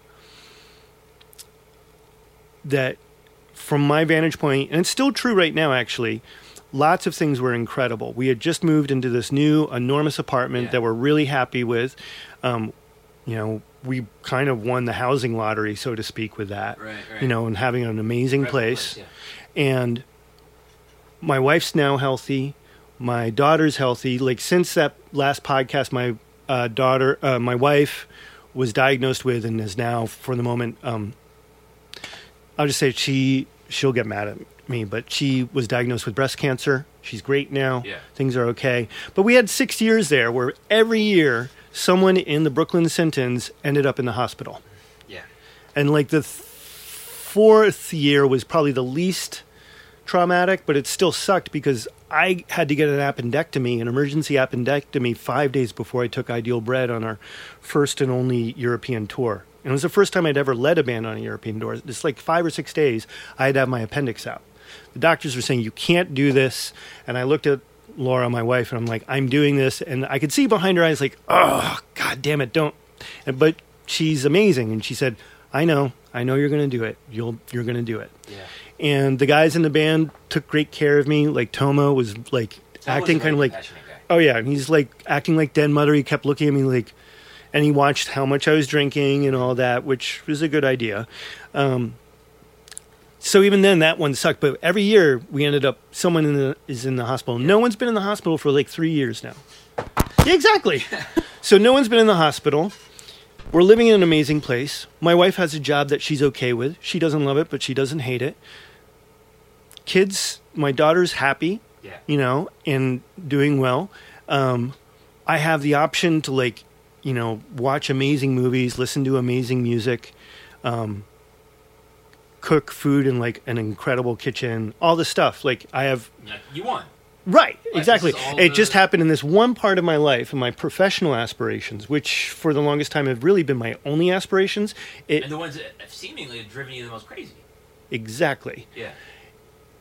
that from my vantage point, and it's still true right now, actually. Lots of things were incredible. We had just moved into this new enormous apartment Yeah. that we're really happy with. Um, you know, we kind of won the housing lottery, so to speak, with that. Right, right. You know, and having an amazing place. yeah. And my wife's now healthy. My daughter's healthy. Like since that last podcast, my uh, daughter, uh, my wife, was diagnosed with and is now, for the moment, um, I'll just say she she'll get mad at me, but she was diagnosed with breast cancer. She's great now. Yeah. Things are okay. But we had six years there where every year someone in the Brooklyn Sintons ended up in the hospital. Yeah. And like the th- fourth year was probably the least traumatic, but it still sucked because I had to get an appendectomy, an emergency appendectomy, five days before I took Ideal Bread on our first and only European tour. And it was the first time I'd ever led a band on a European tour. It's like five or six days, I had to have my appendix out. The doctors were saying, You can't do this. And I looked at Laura, my wife, and I'm like, I'm doing this. And I could see behind her eyes, like, Oh, God damn it, don't. And, but she's amazing. And she said, I know, I know you're going to do it. You'll, you're going to do it. Yeah. And the guys in the band took great care of me. Like Tomo was like Tom was acting a kind of like, oh yeah, and he's like acting like Den Mother. He kept looking at me like, and he watched how much I was drinking and all that, which was a good idea. Um, so even then, that one sucked. But every year, we ended up someone in the, is in the hospital. No one's been in the hospital for like three years now. Yeah, exactly. so no one's been in the hospital. We're living in an amazing place. My wife has a job that she's okay with. She doesn't love it, but she doesn't hate it. Kids, my daughter's happy Yeah. you know, and doing well. Um, I have the option to like, you know, watch amazing movies, listen to amazing music, um, cook food in like an incredible kitchen, all the stuff. Like I have Yeah, You won. Right, this exactly. It the- just happened in this one part of my life, and my professional aspirations, which for the longest time have really been my only aspirations. It And the ones that have seemingly have driven you the most crazy. exactly. Yeah.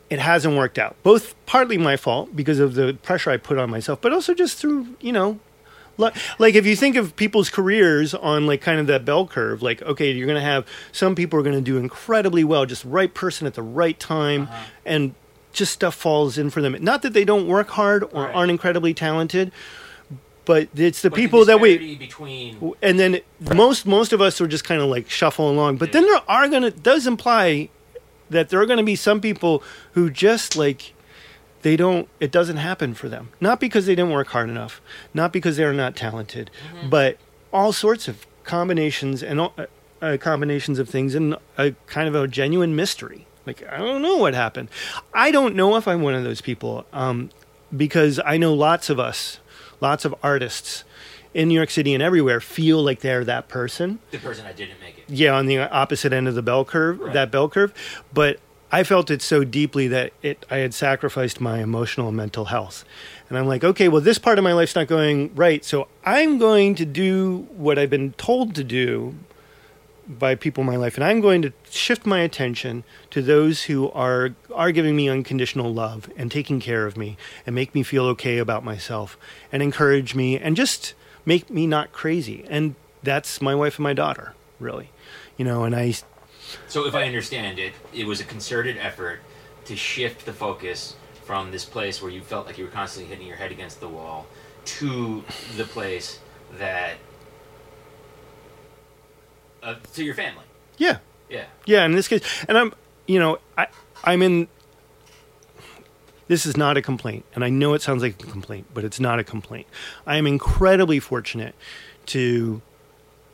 it hasn't worked out. Both partly my fault because of the pressure I put on myself, but also just through, you know, like if you think of people's careers on like kind of that bell curve, like okay, you're going to have some people are going to do incredibly well, just right person at the right time, Uh-huh. and just stuff falls in for them. Not that they don't work hard or Right. aren't incredibly talented, but it's the But people that we between and then most most of us are just kind of like shuffle along but then there are gonna does imply that there are gonna be some people who just like they don't it doesn't happen for them not because they didn't work hard enough not because they're not talented but all sorts of combinations and all, uh, uh, combinations of things and a kind of a genuine mystery like i don't know what happened i don't know if i'm one of those people um, because i know lots of us lots of artists in New York City and everywhere feel like they're that person. the person that didn't make it. Yeah, on the opposite end of the bell curve, Right. that bell curve. But I felt it so deeply that it I had sacrificed my emotional and mental health. And I'm like, okay, well this part of my life's not going right, so I'm going to do what I've been told to do by people in my life and I'm going to shift my attention to those who are are giving me unconditional love and taking care of me and make me feel okay about myself and encourage me and just make me not crazy and that's my wife and my daughter really you know and I So if I understand it, it was a concerted effort to shift the focus from this place where you felt like you were constantly hitting your head against the wall to the place that uh, to your family. yeah Yeah. Yeah, in this case, and I'm, you know, I, I'm in. This is not a complaint, and I know it sounds like a complaint, but it's not a complaint. I am incredibly fortunate to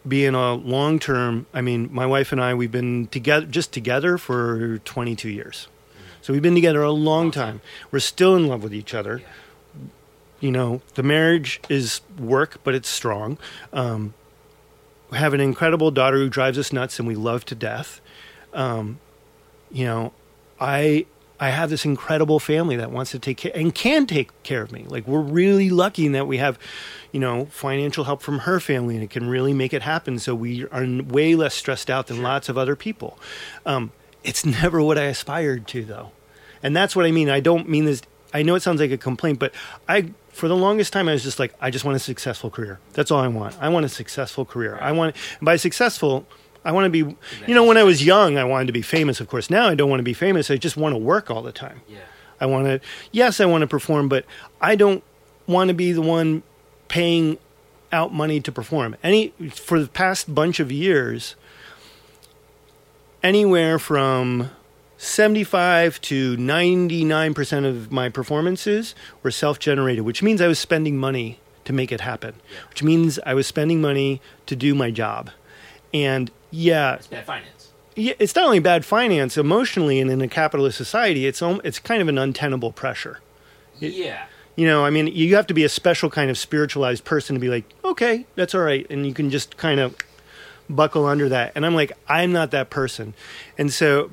be in a long term. I mean, my wife and I, we've been together, just together for 22 years. So we've been together a long time. We're still in love with each other. You know, the marriage is work, but it's strong. Um, we have an incredible daughter who drives us nuts, and we love to death um, you know, I I have this incredible family that wants to take care and can take care of me. Like we're really lucky in that we have, you know, financial help from her family, and it can really make it happen. So we are way less stressed out than lots of other people. Um, it's never what I aspired to, though, and that's what I mean. I don't mean this. I know it sounds like a complaint, but I. For the longest time, I was just like, I just want a successful career. That's all I want. I want a successful career. I want, by successful, I want to be, you know, when I was young, I wanted to be famous, of course. Now I don't want to be famous. I just want to work all the time. Yeah. I want to, yes, I want to perform, but I don't want to be the one paying out money to perform. Any, for the past bunch of years, anywhere from 75 to 99% of my performances were self generated, which means I was spending money to make it happen, which means I was spending money to do my job. And yeah, It's bad finance. yeah, it's not only bad finance emotionally, and in a capitalist society, it's it's kind of an untenable pressure. yeah. You know, I mean, you have to be a special kind of spiritualized person to be like, okay, that's all right, and you can just kind of buckle under that. And I'm like, I'm not that person, and so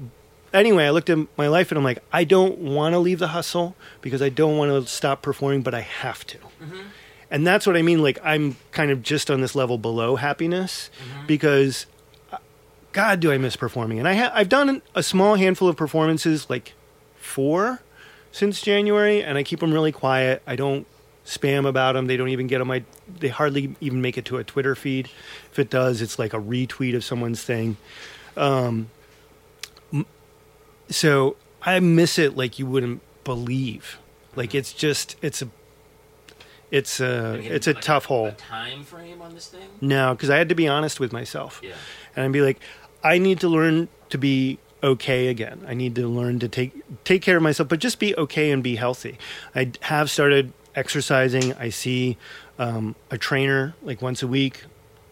anyway, I looked at my life and I'm like, I don't want to leave the hustle because I don't want to stop performing, but I have to. Mm-hmm. And that's what I mean. Like, I'm kind of just on this level below happiness because, uh, God, do I miss performing. And I ha- I've done a small handful of performances, like four since January, and I keep them really quiet. I don't spam about them. They don't even get on my, they hardly even make it to a Twitter feed. If it does, it's like a retweet of someone's thing. Um, so I miss it like you wouldn't believe. Like it's just, it's a, it's a, it's a tough hole. A time frame on this thing? No, because I had to be honest with myself. Yeah. And I'd be like, I need to learn to be okay again. I need to learn to take take care of myself, but just be okay and be healthy. I have started exercising. I see um, a trainer like once a week.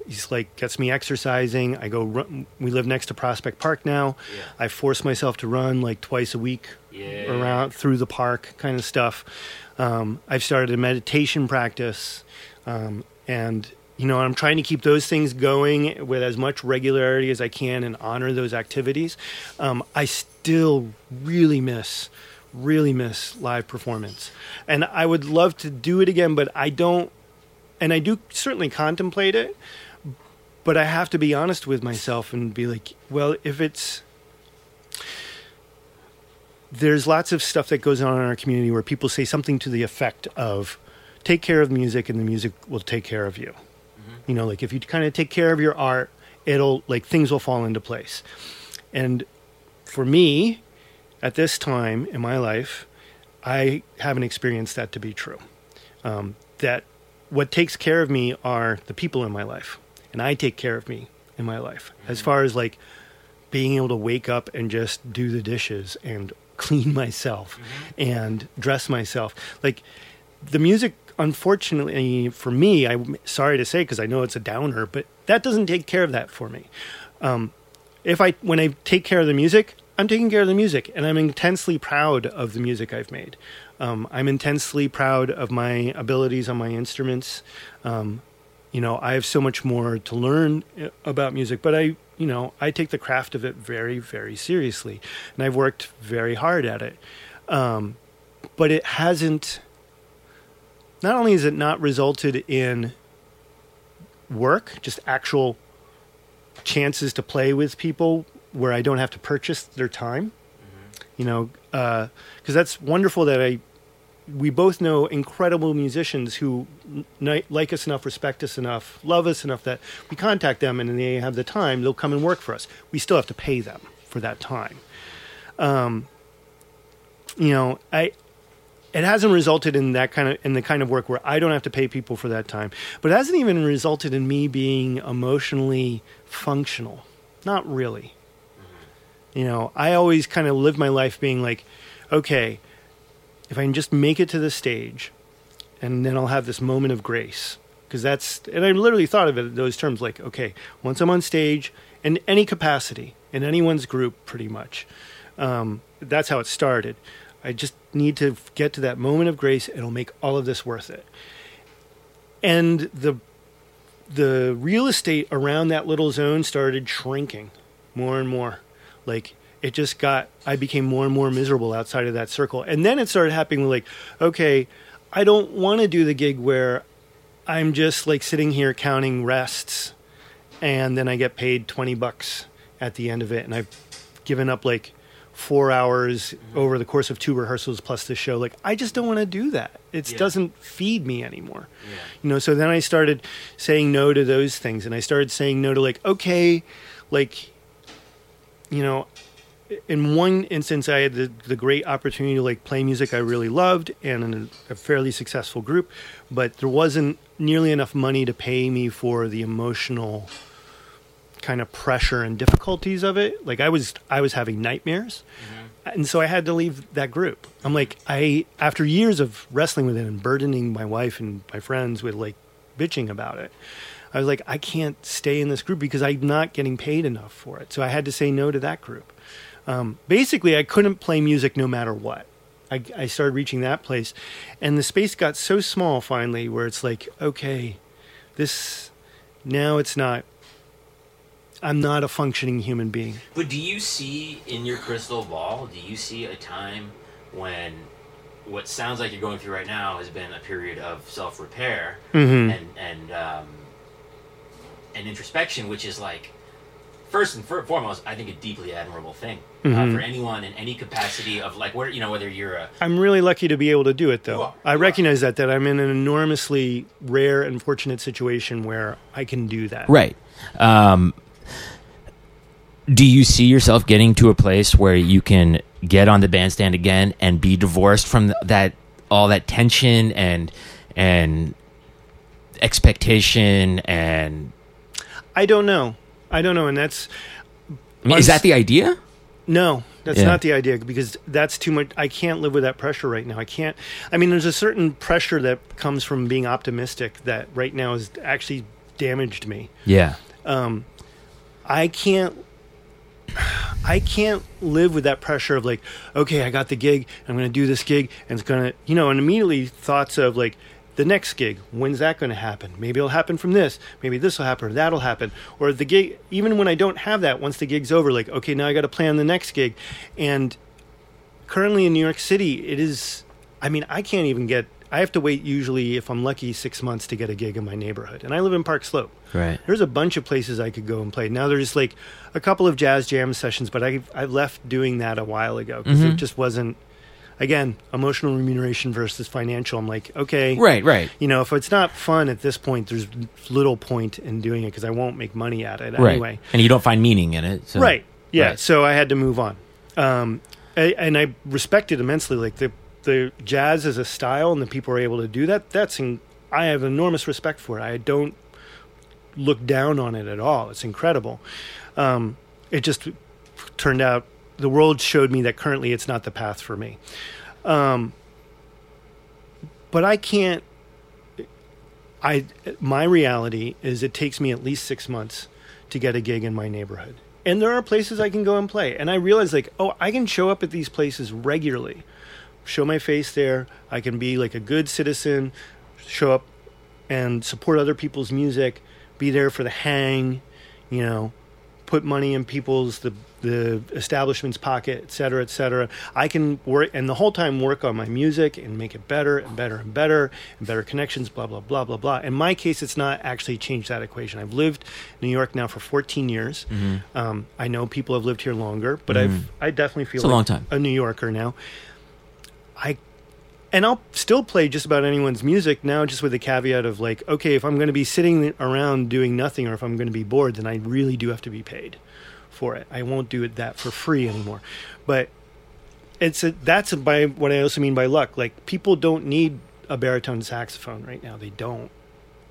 He's like gets me exercising. I go. Run, we live next to Prospect Park now. Yeah. I force myself to run like twice a week Yeah. around through the park, kind of stuff. Um, I've started a meditation practice, um, and you know I'm trying to keep those things going with as much regularity as I can and honor those activities. Um, I still really miss, really miss live performance, and I would love to do it again, but I don't, and I do certainly contemplate it. But I have to be honest with myself and be like, well, if it's there's lots of stuff that goes on in our community where people say something to the effect of take care of music and the music will take care of you. You know like if you kind of take care of your art it'll like things will fall into place. And for me at this time in my life i haven't experienced that to be true. Um, that what takes care of me are the people in my life and i take care of me in my life. As far as like being able to wake up and just do the dishes and clean myself and dress myself. Like the music unfortunately for me i'm sorry to say because i know it's a downer but that doesn't take care of that for me. Um, if i when i take care of the music i'm taking care of the music and i'm intensely proud of the music i've made. Um, i'm intensely proud of my abilities on my instruments. Um, you know i have so much more to learn uh, about music but i you know i take the craft of it very very seriously and i've worked very hard at it. Um, but it hasn't not only has it not resulted in work just actual chances to play with people where i don't have to purchase their time you know because that's wonderful that i we both know incredible musicians who like us enough, respect us enough, love us enough that we contact them and they have the time, they'll come and work for us. We still have to pay them for that time. Um, you know, I it hasn't resulted in that kind of in the kind of work where I don't have to pay people for that time, but it hasn't even resulted in me being emotionally functional. Not really. You know, I always kind of live my life being like, okay, if I can just make it to the stage, and then I'll have this moment of grace. Because that's, and I literally thought of it in those terms like, okay, once I'm on stage, in any capacity, in anyone's group, pretty much, um, that's how it started. I just need to get to that moment of grace, it'll make all of this worth it. And the the real estate around that little zone started shrinking more and more. Like it just got I became more and more miserable outside of that circle. And then it started happening like, okay, I don't want to do the gig where I'm just like sitting here counting rests and then I get paid 20 bucks at the end of it and I've given up like 4 hours mm-hmm. over the course of two rehearsals plus the show. Like I just don't want to do that. It Yeah. doesn't feed me anymore Yeah. you know so then i started saying no to those things and i started saying no to like okay like you know in one instance i had the, the great opportunity to like play music i really loved and in a, a fairly successful group but there wasn't nearly enough money to pay me for the emotional kind of pressure and difficulties of it like i was i was having nightmares mm-hmm. and so I had to leave that group. I'm like, I after years of wrestling with it and burdening my wife and my friends with like bitching about it, I was like, I can't stay in this group because I'm not getting paid enough for it. So I had to say no to that group. Um, basically, I couldn't play music no matter what. I, I started reaching that place, and the space got so small finally where it's like, okay, this now it's not I'm not a functioning human being. But do you see in your crystal ball? Do you see a time when what sounds like you're going through right now has been a period of self repair Mhm. and and um, and introspection, which is like first and foremost, I think a deeply admirable thing uh, for anyone in any capacity of like where you know whether you're a I'm really lucky to be able to do it, You though. are. I You are. recognize that that I'm in an enormously rare and fortunate situation where I can do that. Right. Um, do you see yourself getting to a place where you can get on the bandstand again and be divorced from that all that tension and and expectation and I don't know. I don't know, and that's I mean, is that the idea? No, that's Yeah. not the idea because that's too much. I can't live with that pressure right now. I can't. I mean, there's a certain pressure that comes from being optimistic that right now has actually damaged me. Yeah. Um, I can't. I can't live with that pressure of like, okay, I got the gig. I'm going to do this gig, and it's going to, you know, and immediately thoughts of like, the next gig. When's that going to happen? Maybe it'll happen from this. Maybe this will happen or that'll happen. Or the gig, even when I don't have that, once the gig's over, like, okay, now I got to plan the next gig. And currently in New York City, it is, I mean, I can't even get, I have to wait usually, if I'm lucky, six months to get a gig in my neighborhood. And I live in Park Slope. Right. There's a bunch of places I could go and play. Now there's like a couple of jazz jam sessions, but I I left doing that a while ago because it mm-hmm. just wasn't. Again, emotional remuneration versus financial. I'm like, okay, Right. Right. You know, if it's not fun at this point, there's little point in doing it because I won't make money at it Right. anyway. And you don't find meaning in it. So. Right. Yeah. Right. So I had to move on. Um, I, and I respect it immensely. Like the the jazz as a style, and the people are able to do that. That's in, I have enormous respect for it. I don't look down on it at all. It's incredible. Um, it just turned out the world showed me that currently it's not the path for me. Um, but I can't. I my reality is it takes me at least six months to get a gig in my neighborhood, and there are places I can go and play. And I realize like, oh, I can show up at these places regularly, show my face there. I can be like a good citizen, show up and support other people's music, be there for the hang, you know, put money in people's the the establishment's pocket, et cetera, et cetera. I can work and the whole time work on my music and make it better and better and better and better connections, blah blah blah blah blah. In my case, it's not actually changed that equation. I've lived in New York now for 14 years. Um, I know people have lived here longer, but I've I definitely feel It's a long time. a New Yorker now. I and I'll still play just about anyone's music now, just with the caveat of like, okay, if I'm going to be sitting around doing nothing, or if I'm going to be bored, then I really do have to be paid for it. I won't do it that for free anymore. But it's a, that's a, by what I also mean by luck. Like people don't need a baritone saxophone right now. They don't.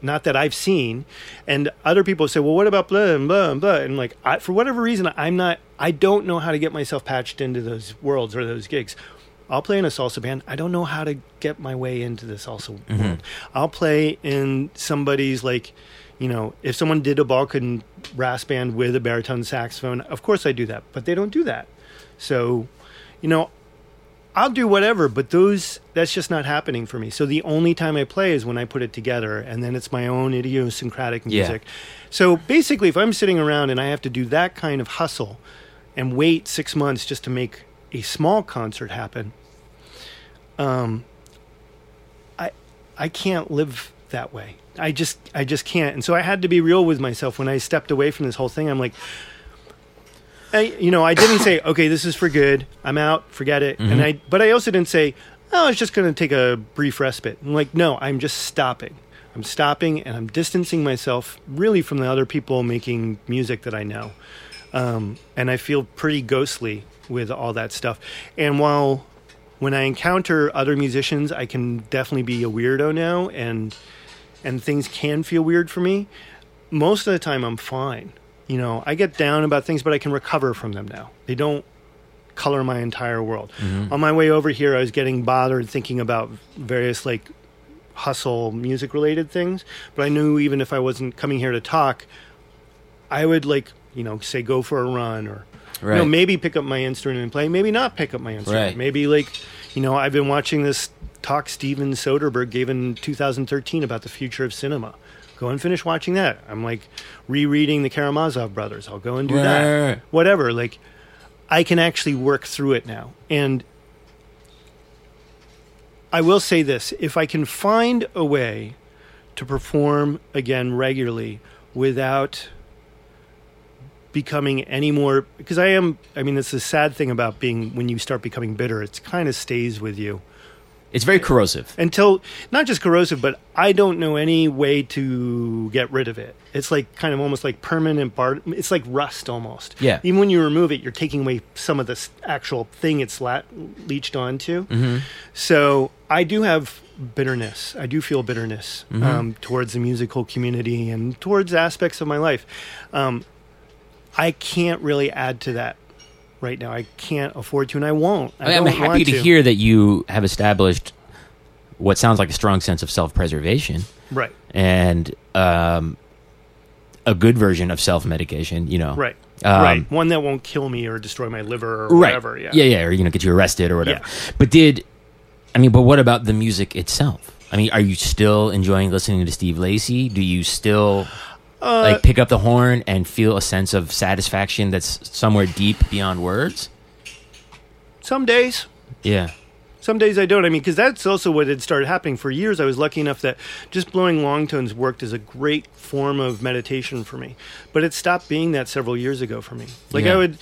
Not that I've seen, and other people say, "Well, what about blah and blah and blah?" And like, I, for whatever reason, I'm not. I don't know how to get myself patched into those worlds or those gigs. I'll play in a salsa band. I don't know how to get my way into the salsa mm-hmm. world. I'll play in somebody's like, you know, if someone did a Balkan brass band with a baritone saxophone, of course I do that. But they don't do that. So, you know, I'll do whatever, but those that's just not happening for me. So the only time I play is when I put it together, and then it's my own idiosyncratic Yeah. music. So basically, if I'm sitting around and I have to do that kind of hustle and wait six months just to make a small concert happen, um, I I can't live that way. I just I just can't. And so I had to be real with myself when I stepped away from this whole thing. I'm like, I, you know, I didn't say, okay, this is for good. I'm out. Forget it. And I, but I also didn't say, oh, it's just going to take a brief respite. I'm like, no, I'm just stopping. I'm stopping and I'm distancing myself really from the other people making music that I know. Um, and I feel pretty ghostly with all that stuff. And while when I encounter other musicians, I can definitely be a weirdo now, and and things can feel weird for me. Most of the time, I'm fine. You know, I get down about things, but I can recover from them now. They don't color my entire world. Mm-hmm. On my way over here, I was getting bothered thinking about various like hustle music related things, but I knew even if I wasn't coming here to talk, I would like, you know, say go for a run or you know, maybe pick up my instrument and play, maybe not pick up my instrument. Right. Maybe like, you know, I've been watching this talk Steven Soderbergh gave in 2013 about the future of cinema. go and finish watching that. I'm like rereading the Karamazov brothers. I'll go and do Right, that. right, right. Whatever. Like I can actually work through it now. And I will say this if I can find a way to perform again regularly without becoming any more because I am I mean it's the sad thing about being when you start becoming bitter it kind of stays with you It's very corrosive. until not just corrosive but I don't know any way to get rid of it it's like kind of almost like permanent bar it's like rust almost Yeah. even when you remove it you're taking away some of the actual thing it's la- leached onto Mm-hmm. so I do have bitterness. I do feel bitterness Mm-hmm. um, towards the musical community and towards aspects of my life. Um, I can't really add to that right now. I can't afford to, and I won't. I I'm don't happy to, hear that you have established what sounds like a strong sense of self-preservation Right, and um, a good version of self-medication. You know, right, Um, right. One that won't kill me or destroy my liver or right? whatever. Yeah, yeah, yeah, or you know, get you arrested or whatever. Yeah. But did I mean? But what about the music itself? I mean, are you still enjoying listening to Steve Lacy? Do you still Uh, like pick up the horn and feel a sense of satisfaction that's somewhere deep beyond words? Some days. Yeah. Some days I don't. I mean, because that's also what had started happening for years. I was lucky enough that just blowing long tones worked as a great form of meditation for me. But it stopped being that several years ago for me. Like Yeah. I would,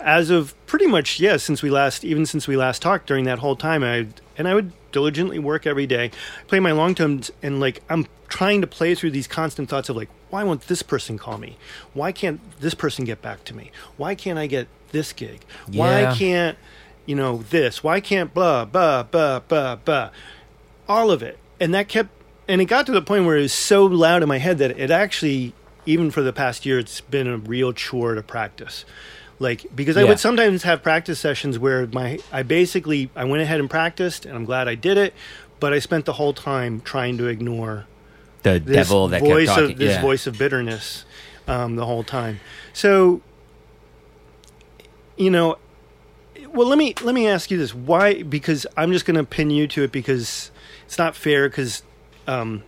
as of pretty much yeah, since we last, even since we last talked during that whole time, I and I would diligently work every day, play my long tones, and like I'm trying to play through these constant thoughts of like, why won't this person call me? Why can't this person get back to me? Why can't I get this gig? Why can't you know this why can't blah blah blah blah blah all of it and that kept and it got to the point where it was so loud in my head that it actually even for the past year it's been a real chore to practice like because i would sometimes have practice sessions where my i basically i went ahead and practiced and i'm glad i did it but i spent the whole time trying to ignore The devil that voice kept talking. of this yeah. voice of bitterness um, the whole time. So, you know, well, let me let me ask you this: Why? Because I'm just going to pin you to it because it's not fair. Because um,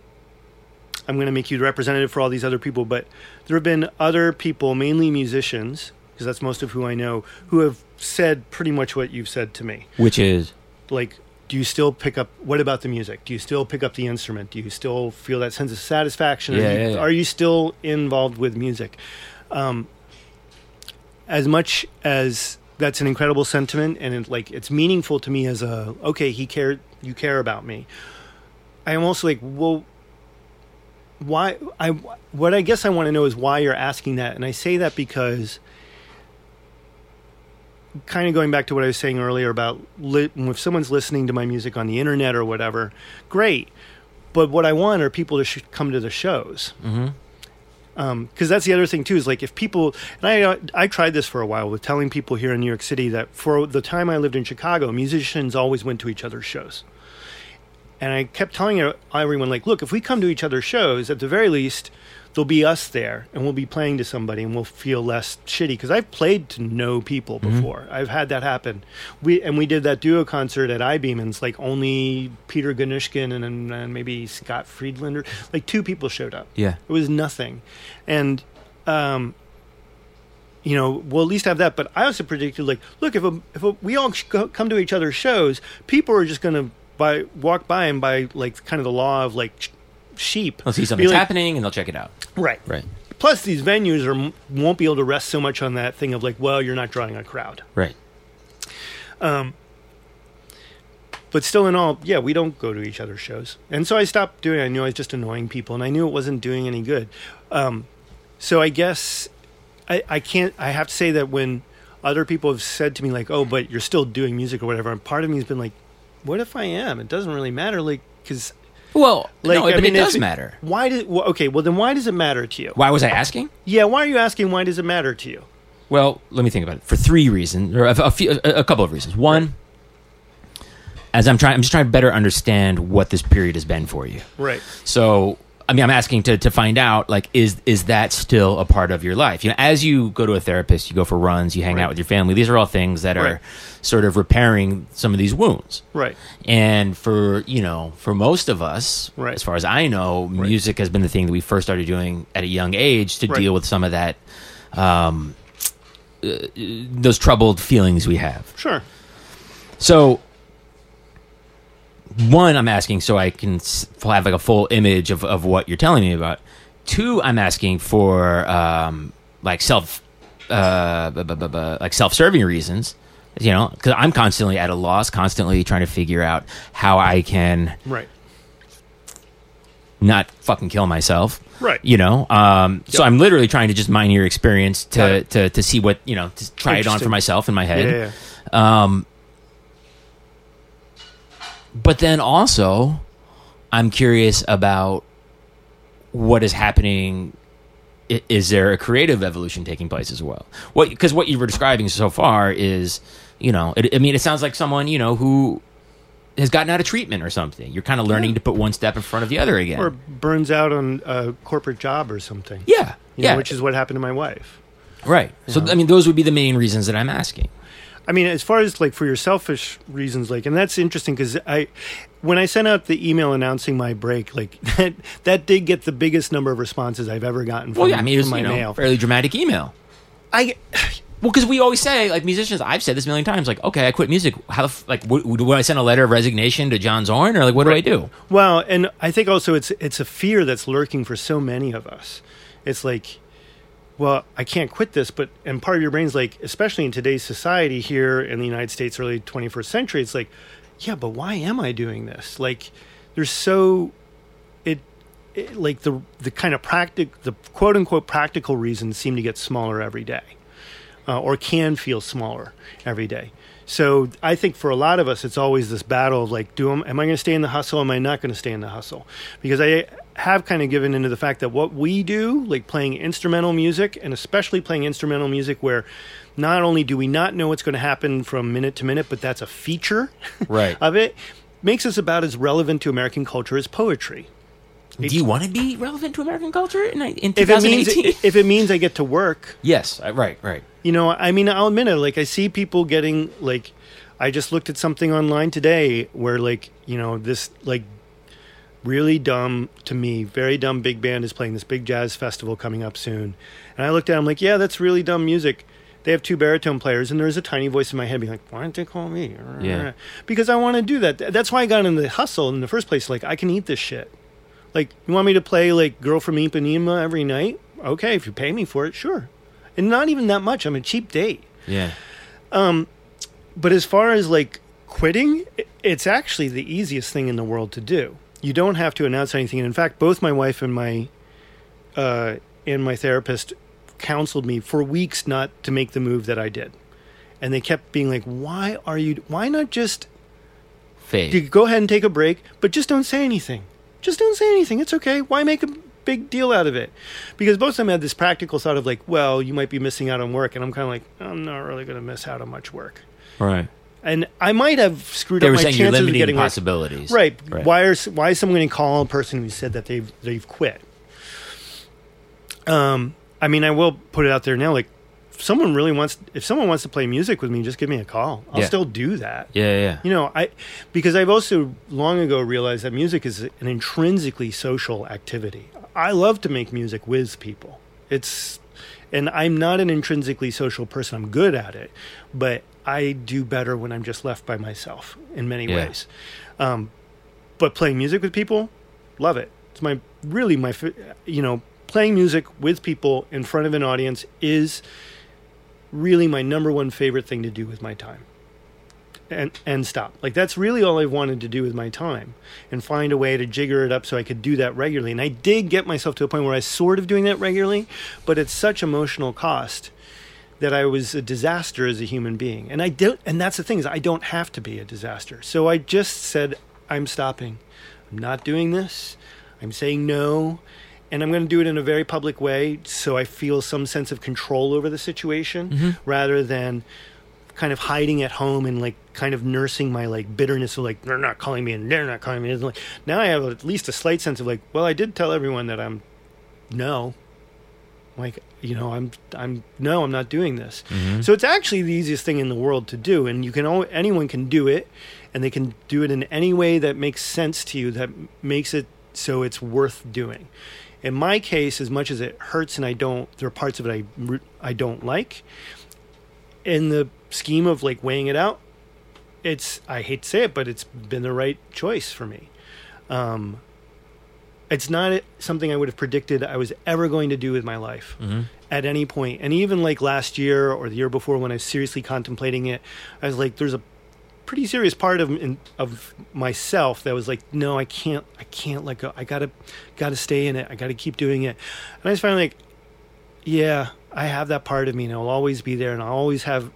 I'm going to make you the representative for all these other people, but there have been other people, mainly musicians, because that's most of who I know, who have said pretty much what you've said to me. Which is? Like do you still pick up what about the music? Do you still pick up the instrument? Do you still feel that sense of satisfaction? Yeah, are, you, yeah, yeah. are you still involved with music? Um, as much as that's an incredible sentiment and it, like it's meaningful to me as a okay he cared you care about me. I am also like well why i what i guess i want to know is why you're asking that. And i say that because kind of going back to what I was saying earlier about li- if someone's listening to my music on the internet or whatever, great. But what I want are people to sh- come to the shows. Mhm. Because that's the other thing too is like if people and I uh, I tried this for a while with telling people here in New York City that for the time I lived in Chicago, musicians always went to each other's shows. And I kept telling everyone, like, look, if we come to each other's shows, at the very least, there'll be us there, and we'll be playing to somebody, and we'll feel less shitty. Because I've played to no people before. I've had that happen. We and we did that duo concert at iBeamons. Like only Peter Gannushkin and, and, and maybe Scott Friedlander, like two people showed up. yeah. It was nothing, and um, you know, we'll at least have that. But I also predicted, like, look, if a, if a, we all sh- come to each other's shows, people are just going to by walk by and by like kind of the law of like sh- sheep. They'll see something's like- happening and they'll check it out. right? Right. Plus, these venues are won't be able to rest so much on that thing of like, well, you're not drawing a crowd. Right. Um. But still, in all, yeah, we don't go to each other's shows, and so I stopped doing. it. I knew I was just annoying people, and I knew it wasn't doing any good. Um, so I guess I, I can't. I have to say that when other people have said to me like, "Oh, but you're still doing music or whatever," and part of me has been like, "What if I am? It doesn't really matter." Like, because Well, like, no, I but mean, it does matter. Why did? Well, okay, well then, why does it matter to you? Why was I asking? Yeah, why are you asking? Why does it matter to you? Well, let me think about it. For three reasons, or a, a, few, a, a couple of reasons. One, as I'm trying, I'm just trying to better understand what this period has been for you. Right. So, I mean, I'm asking to to find out like is is that still a part of your life? You know, as you go to a therapist, you go for runs, you hang Right. out with your family. These are all things that are sort of repairing some of these wounds. Right. And for you know, for most of us, Right. as far as I know, music has been the thing that we first started doing at a young age to Right. deal with some of that, um, uh, those troubled feelings we have. Sure. So, one, I'm asking so I can have like a full image of, of what you're telling me about. Two, I'm asking for um, like self, uh, bu- bu- bu- like self-serving reasons. You know, because I'm constantly at a loss, constantly trying to figure out how I can Right. not fucking kill myself. Right. You know, um, so I'm literally trying to just mine your experience to, to to see what you know, to try it on for myself in my Yeah. head. yeah, Um, but then also, I'm curious about what is happening. Is there a creative evolution taking place as well? What because what you were describing so far is, you know, it, I mean, it sounds like someone you know who has gotten out of treatment or something. You're kind of learning to put one step in front of the other again. Or burns out on a corporate job or something. yeah, You know, yeah, which is what happened to my wife. right. So I mean, those would be the main reasons that I'm asking. I mean, as far as like for your selfish reasons, like, and that's interesting because I, when I sent out the email announcing my break, like that, that did get the biggest number of responses I've ever gotten from, Well, yeah, I mean, it was my you know, mail. fairly dramatic email. I, Well, because we always say, like musicians, I've said this a million times, like, okay, I quit music. How the f- like, w- do I send a letter of resignation to John Zorn, or like, what do I do? well, and I think also it's it's a fear that's lurking for so many of us. It's like, well, I can't quit this, but and part of your brain's like, especially in today's society here in the United States, early 21st century, it's like, yeah, but why am I doing this? Like, there's so it, it like the the kind of practic the quote unquote practical reasons seem to get smaller every day, uh, or can feel smaller every day. So I think for a lot of us, it's always this battle of like, do am, am I going to stay in the hustle? Am I not going to stay in the hustle? Because I have kind of given into the fact that what we do, like playing instrumental music, and especially playing instrumental music where not only do we not know what's going to happen from minute to minute, but that's a feature Right. of it, makes us about as relevant to American culture as poetry. do you want to be relevant to American culture in, in If it means 2018? if it means I get to work, yes, right, right. You know, I mean, I'll admit it. Like, I see people getting like, I just looked at something online today where like, you know, this like really dumb to me, very dumb big band is playing this big jazz festival coming up soon, and I looked at, him like, yeah, that's really dumb music. They have two baritone players, and there's a tiny voice in my head being like, "Why don't they call me?" Yeah. because I want to do that. That's why I got into the hustle in the first place. Like, I can eat this shit. Like, you want me to play like "Girl from Ipanema" every night? Okay, if you pay me for it, sure. And not even that much. I'm a cheap date. Yeah, um, But as far as like quitting, it's actually the easiest thing in the world to do. You don't have to announce anything. And in fact, both my wife and my uh, and my therapist counseled me for weeks not to make the move that I did. And they kept being like, "Why are you? Why not just fade. go ahead and take a break, but just don't say anything. Just don't say anything. It's okay. Why make a big deal out of it? Because both of them had this practical thought of like, well, you might be missing out on work, and I'm kind of like, I'm not really going to miss out on much work. right. And I might have screwed They up were my saying you're chances of limiting getting possibilities. Right. Right. Why are why is someone going to call a person who said that they've they've quit? Um, I mean, I will put it out there now. Like, if someone really wants, if someone wants to play music with me, just give me a call. I'll Yeah. still do that. Yeah, yeah, yeah. You know, I because I've also long ago realized that music is an intrinsically social activity. I love to make music with people. It's and I'm not an intrinsically social person. I'm good at it, but I do better when I'm just left by myself in many Yeah. ways. Um, but playing music with people, love it. It's my really my you know playing music with people in front of an audience is really my number one favorite thing to do with my time and and stop. Like that's really all I've wanted to do with my time, and find a way to jigger it up so I could do that regularly. And I did get myself to a point where I was sort of doing that regularly, but at such emotional cost that I was a disaster as a human being. And I don't. And that's the thing is I don't have to be a disaster. So I just said I'm stopping. I'm not doing this. I'm saying no. And I'm going to do it in a very public way so I feel some sense of control over the situation mm-hmm. rather than kind of hiding at home and like kind of nursing my like bitterness of like they're not calling me and they're not calling me. And like now I have at least a slight sense of like, well, I did tell everyone that I'm no. Like you know, I'm I'm no, I'm not doing this. Mm-hmm. So it's actually the easiest thing in the world to do, and you can al- anyone can do it, and they can do it in any way that makes sense to you that makes it so it's worth doing. In my case, as much as it hurts and I don't, there are parts of it I I don't like. In the scheme of like weighing it out, it's I hate to say it, but it's been the right choice for me. Um, it's not something I would have predicted I was ever going to do with my life Mm-hmm. at any point. And even like last year or the year before, when I was seriously contemplating it, I was like, "There's a pretty serious part of of myself that was like, no, I can't, I can't let go. I gotta, gotta stay in it. I gotta keep doing it." And I was finally like, "Yeah, I have that part of me, and it'll always be there, and I'll always have,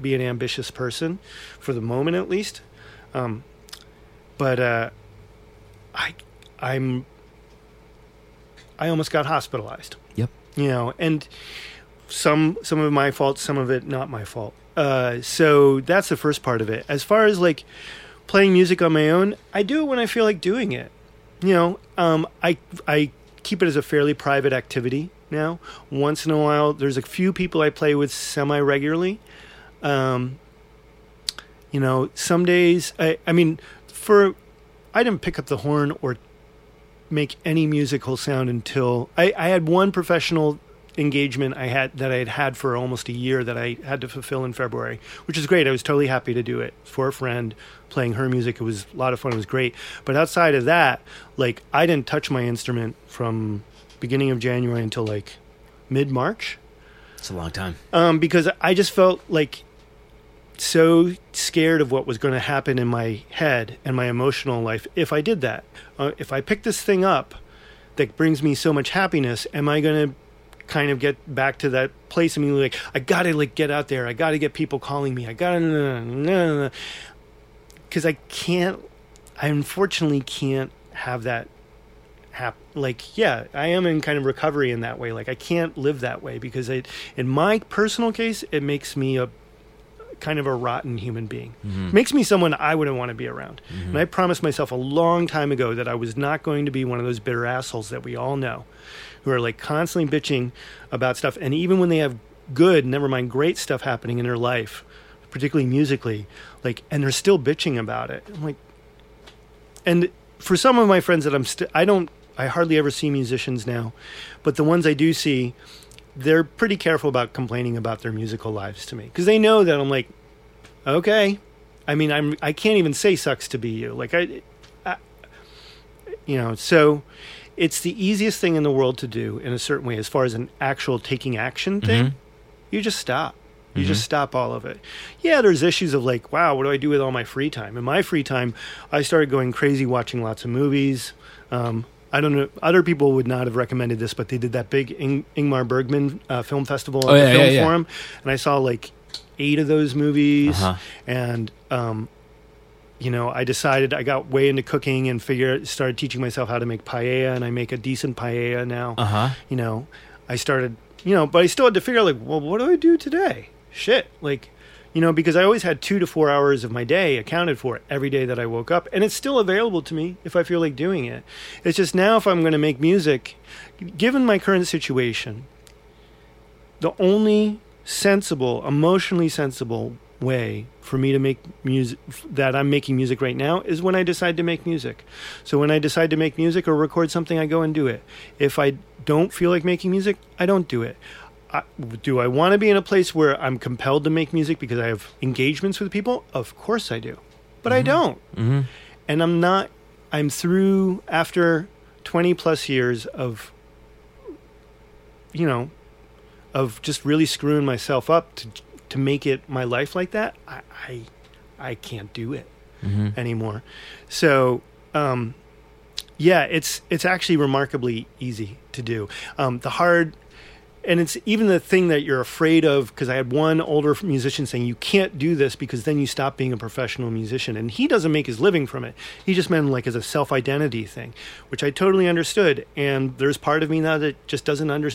be an ambitious person, for the moment at least." Um, but uh, I, I'm, I almost got hospitalized. Yep. you know and some some of my fault some of it not my fault. Uh so that's the first part of it. As far as like playing music on my own i do it when i feel like doing it. You know um i i keep it as a fairly private activity now. Once in a while there's a few people i play with semi regularly um you know some days i i mean for i didn't pick up the horn or make any musical sound until I, I had one professional engagement I had that I had had for almost a year that I had to fulfill in February, which is great. I was totally happy to do it for a friend, playing her music. It was a lot of fun. It was great. But outside of that, like I didn't touch my instrument from beginning of January until like mid March It's a long time. um, because I just felt like so scared of what was going to happen in my head and my emotional life if I did that. Uh, if I pick this thing up that brings me so much happiness, am I going to kind of get back to that place and be like, I got to like get out there. I got to get people calling me. I got to, because I can't. I unfortunately can't have that hap- like yeah i am in kind of recovery in that way like i can't live that way because it in my personal case it makes me a kind of a rotten human being Mhm. makes me someone i wouldn't want to be around Mhm. and i promised myself a long time ago that i was not going to be one of those bitter assholes that we all know who are like constantly bitching about stuff and even when they have good never mind great stuff happening in their life particularly musically like and they're still bitching about it i'm like and for some of my friends that i'm still i don't i hardly ever see musicians now but the ones i do see they're pretty careful about complaining about their musical lives to me because they know that i'm like okay. I mean i'm i can't even say sucks to be you. Like i, I you know so it's the easiest thing in the world to do in a certain way as far as an actual taking action thing. Mhm. you just stop. You Mhm. just stop all of it. Yeah there's issues of like wow what do i do with all my free time? In my free time i started going crazy watching lots of movies. Um, I don't know. Other people would not have recommended this, but they did that big Ing- Ingmar Bergman uh, film festival Oh, yeah, the film yeah, yeah. forum, and I saw like eight of those movies. Uh-huh. And um, you know, I decided I got way into cooking and figured started teaching myself how to make paella, and I make a decent paella now Uh huh. you know, I started, you know, but I still had to figure out, like, well, what do I do today? Shit. Like, you know, because I always had two to four hours of my day accounted for every day that I woke up. And it's still available to me if I feel like doing it. It's just now, if I'm going to make music, given my current situation, the only sensible, emotionally sensible way for me to make music that I'm making music right now is when I decide to make music. So when I decide to make music or record something, I go and do it. If I don't feel like making music, I don't do it. I, do I want to be in a place where I'm compelled to make music because I have engagements with people? Of course I do. But I don't. Mm-hmm. And I'm not, I'm through after 20 plus years of, you know, of just really screwing myself up to, to make it my life like that. I, I, I can't do it Mm-hmm. anymore. So, um, yeah, it's it's actually remarkably easy to do. Um, the hard, and it's even the thing that you're afraid of. Because I had one older musician saying, "You can't do this because then you stop being a professional musician," and he doesn't make his living from it. He just meant like as a self identity thing, which I totally understood. And there's part of me now that just doesn't under,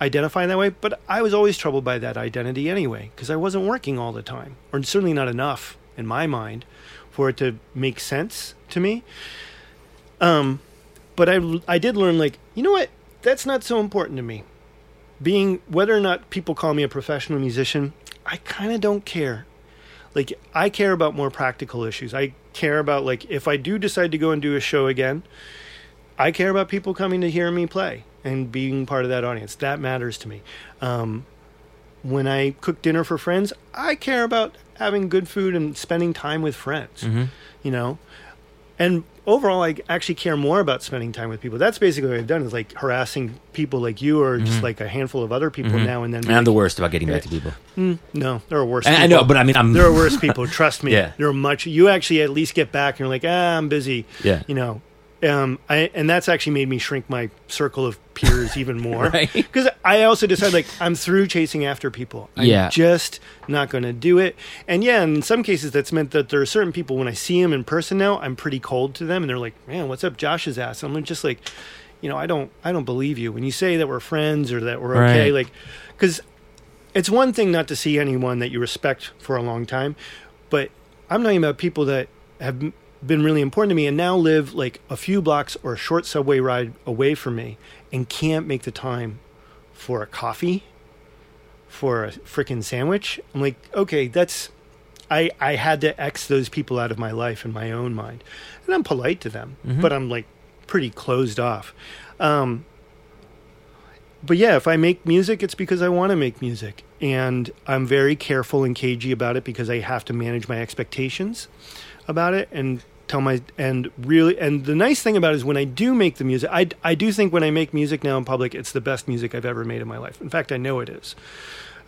identify that way, but I was always troubled by that identity anyway because I wasn't working all the time, or certainly not enough in my mind for it to make sense to me. Um, but I I did learn like you know what that's not so important to me. Being whether or not people call me a professional musician, I kind of don't care. Like I care about more practical issues. I care about like if I do decide to go and do a show again, I care about people coming to hear me play and being part of that audience. That matters to me. Um, when I cook dinner for friends, I care about having good food and spending time with friends. Mm-hmm. You know, and overall, I actually care more about spending time with people. That's basically what I've done is like harassing people like you or just like a handful of other people now and then. And I'm the worst about getting back to people. Mm, no, there are worse. I, I people. know, but I mean, I'm there are worse people. Trust me. Yeah. there are much. You actually at least get back and you're like, ah, I'm busy. Yeah. you know. Um, I and that's actually made me shrink my circle of peers even more. Right. Because I also decided like I'm through chasing after people. I'm Yeah. just not going to do it. And yeah, in some cases that's meant that there are certain people when I see them in person now, I'm pretty cold to them, and they're like, "Man, what's up, Josh's ass?" I'm just like, you know, I don't, I don't believe you when you say that we're friends or that we're okay. Right. Like, because it's one thing not to see anyone that you respect for a long time, but I'm talking about people that have been really important to me and now live like a few blocks or a short subway ride away from me and can't make the time for a coffee, for a freaking sandwich. I'm like, okay, that's I I had to X those people out of my life in my own mind, and I'm polite to them, but I'm like pretty closed off. Um, but yeah, if I make music, it's because I want to make music, and I'm very careful and cagey about it because I have to manage my expectations about it and tell my and really and the nice thing about it is when I do make the music, I I do think when I make music now in public, it's the best music I've ever made in my life. In fact, I know it is.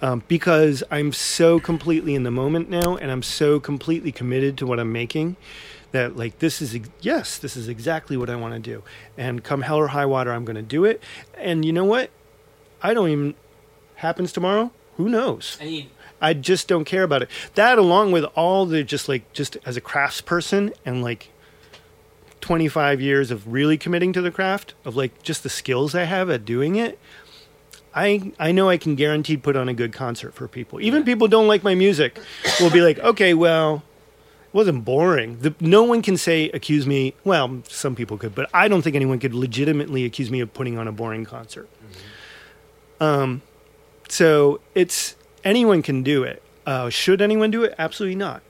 Um, because I'm so completely in the moment now, and I'm so completely committed to what I'm making, that like this is yes, this is exactly what I want to do. And come hell or high water, I'm going to do it. And you know what? I don't even happens tomorrow. Who knows? I mean, I just don't care about it. That along with all the just like just as a craftsperson and like 25 years of really committing to the craft of like just the skills I have at doing it. I I know I can guaranteed put on a good concert for people. Even people don't like my music will be like, "Okay, well, it wasn't boring." The, no one can say accuse me. Well, some people could, but I don't think anyone could legitimately accuse me of putting on a boring concert. Um, so it's anyone can do it. Uh, should anyone do it? Absolutely not.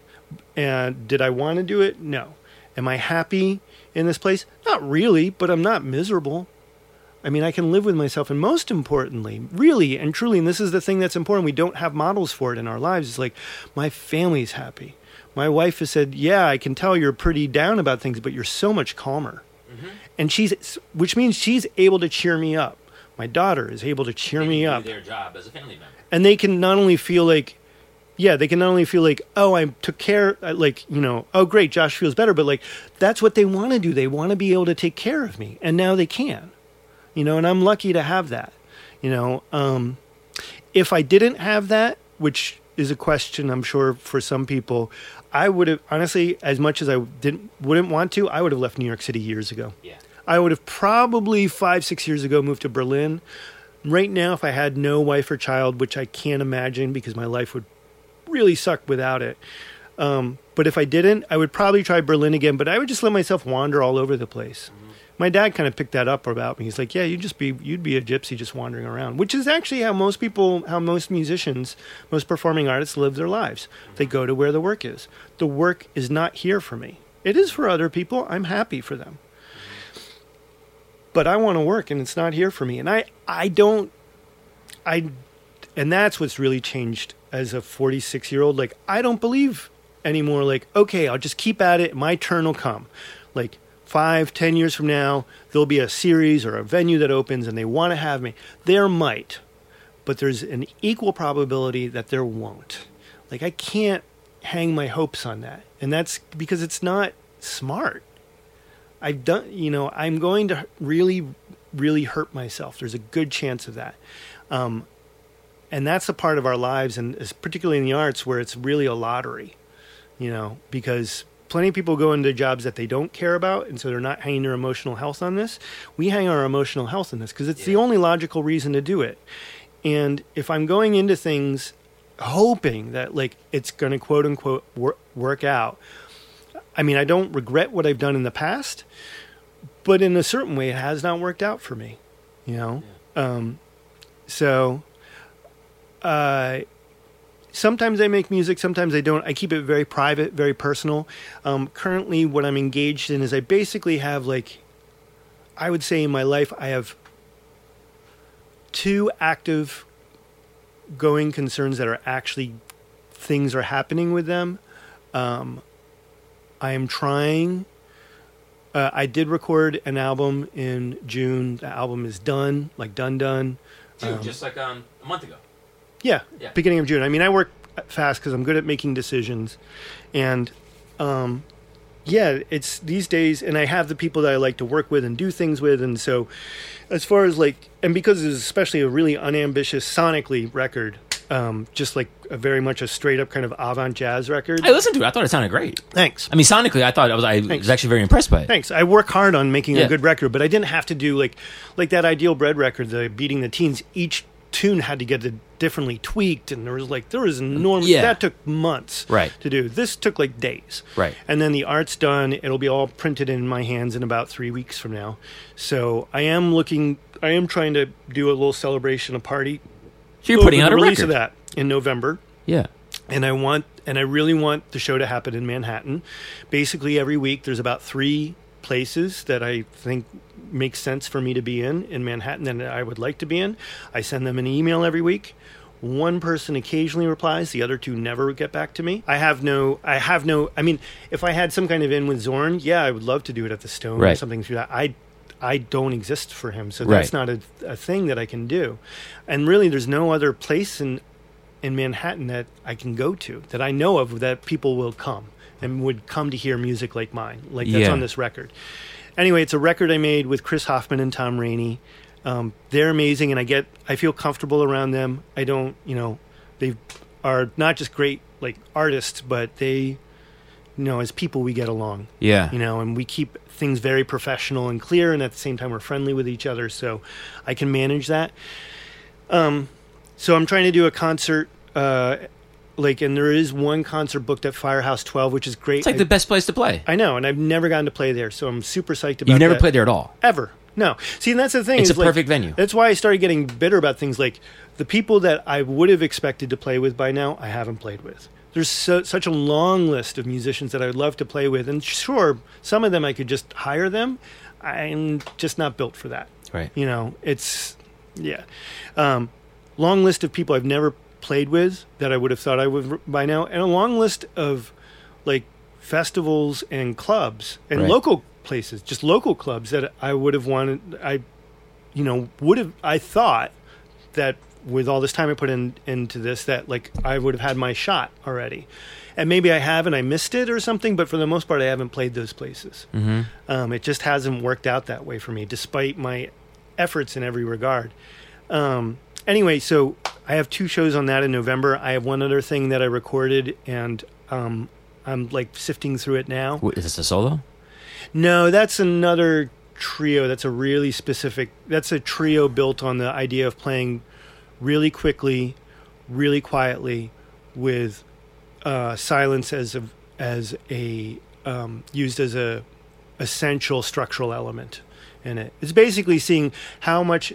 And did I want to do it? No. Am I happy in this place? Not really, but I'm not miserable. I mean, I can live with myself. And most importantly, really and truly, and this is the thing that's important, we don't have models for it in our lives. It's like, my family's happy. My wife has said, Yeah, I can tell you're pretty down about things, but you're so much calmer. And she's, which means she's able to cheer me up. My daughter is able to cheer me up Their job as a family member. And they can not only feel like yeah they can not only feel like oh i took care uh, like you know oh great josh feels better but like that's what they want to do. They want to be able to take care of me. And now they can. You know and i'm lucky to have that. You know um if i didn't have that which is a question i'm sure for some people i would have honestly as much as i didn't wouldn't want to i would have left new york city years ago. Yeah. I would have probably five, six years ago moved to Berlin. Right now, if I had no wife or child, which I can't imagine because my life would really suck without it. Um, but if I didn't, I would probably try Berlin again, but I would just let myself wander all over the place. My dad kind of picked that up about me. He's like, "Yeah, you'd just be you'd be a gypsy just wandering around," which is actually how most people, how most musicians, most performing artists live their lives. They go to where the work is. The work is not here for me. It is for other people. I'm happy for them but I want to work and it's not here for me. And I, I don't, I, and that's what's really changed as a 46 year old. Like, I don't believe anymore, like, okay, I'll just keep at it. My turn will come. Like, five, ten years from now, there'll be a series or a venue that opens and they want to have me. There might, but there's an equal probability that there won't. Like, I can't hang my hopes on that. And that's because it's not smart. I've done, you know, I'm going to really, really hurt myself. There's a good chance of that. Um, and that's a part of our lives, and particularly in the arts where it's really a lottery, you know, because plenty of people go into jobs that they don't care about, and so they're not hanging their emotional health on this. We hang our emotional health on this because it's the only logical reason to do it. And if I'm going into things hoping that like it's going to quote unquote wor- work out, I mean, I don't regret what I've done in the past, but in a certain way, it has not worked out for me. You know, um, so uh, sometimes I make music, sometimes I don't. I keep it very private, very personal. Um, currently, what I'm engaged in is I basically have like, I would say in my life, I have two active going concerns that are actually things are happening with them. Um, I am trying. Uh, I did record an album in June. The album is done, like done, done. Dude, just like um, a month ago. Yeah, Yeah. beginning of June. I mean, I work fast because I'm good at making decisions, and um, yeah, it's these days, and I have the people that I like to work with and do things with, and so as far as like, and because it's especially a really unambitious sonically record, um, just like a very much a straight up kind of avant jazz record. I listened to it. I thought it sounded great. Thanks. I mean, sonically, I thought I was. I Thanks. was actually very impressed by it. Thanks. I work hard on making Yeah. a good record, but I didn't have to do like like that ideal bread record, the beating the teens. Each tune had to get it differently tweaked, and there was like there was enormous. Yeah. That took months, Right. to do. This took like days, Right. And then the art's done. It'll be all printed in my hands in about three weeks from now. So I am looking. I am trying to do a little celebration, a party. So you're putting out a release record. of that in November Yeah. and I want and I really want the show to happen in Manhattan. Basically, every week there's about three places that I think make sense for me to be in in Manhattan that I would like to be in. I send them an email every week. One person occasionally replies, the other two never get back to me. I have no I have no I mean, if I had some kind of in with Zorn, yeah, I would love to do it at the Stone or something through that. I I don't exist for him, so Right. that's not a, a thing that I can do. And really, there's no other place in in Manhattan that I can go to that I know of that people will come and would come to hear music like mine, like that's Yeah. on this record. Anyway, it's a record I made with Chris Hoffman and Tom Rainey. Um, they're amazing, and I get I feel comfortable around them. I don't, you know, they are not just great like artists, but they, you know, as people we get along Yeah. you know, and we keep things very professional and clear, and at the same time we're friendly with each other, so I can manage that. Um, so I'm trying to do a concert, uh, like, and there is one concert booked at Firehouse 12, which is great. It's like I, the best place to play. I know, and I've never gotten to play there, so I'm super psyched about. It. You've never that. played there at all. ever. No, see, and that's the thing. It's a like, perfect venue. That's why I started getting bitter about things like the people that I would have expected to play with by now. I haven't played with. There's so, such a long list of musicians that I would love to play with, and sure, some of them I could just hire them. I'm just not built for that. Right. You know, it's yeah. Um, long list of people I've never played with that I would have thought I would by now, and a long list of like festivals and clubs and Right. local places, just local clubs that I would have wanted. I, you know, would have. I thought that with all this time I put in into this, that like I would have had my shot already, and maybe I have and I missed it or something. But for the most part, I haven't played those places. Mm-hmm. Um, it just hasn't worked out that way for me, despite my efforts in every regard. Um, anyway, so I have two shows on that in November. I have one other thing that I recorded, and um, I'm like sifting through it now. Is this a solo? No, that's another trio. That's a really specific. That's a trio built on the idea of playing really quickly, really quietly, with uh, silence as a as a um, used as a essential structural element in it. It's basically seeing how much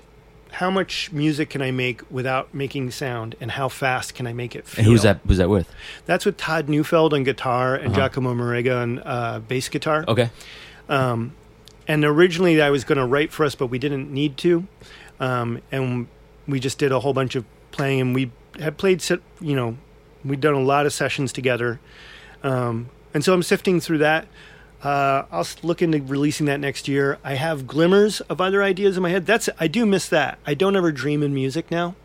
how much music can I make without making sound, and how fast can I make it feel. And who's that? Who's that with? That's with Todd Neufeld on guitar and Uh-huh. Giacomo Merega on uh, bass guitar. Okay. Um, and originally I was going to write for us, but we didn't need to. Um, and we just did a whole bunch of playing, and we had played, you know, we'd done a lot of sessions together. Um, and so I'm sifting through that. Uh, I'll look into releasing that next year. I have glimmers of other ideas in my head. That's I do miss that. I don't ever dream in music now.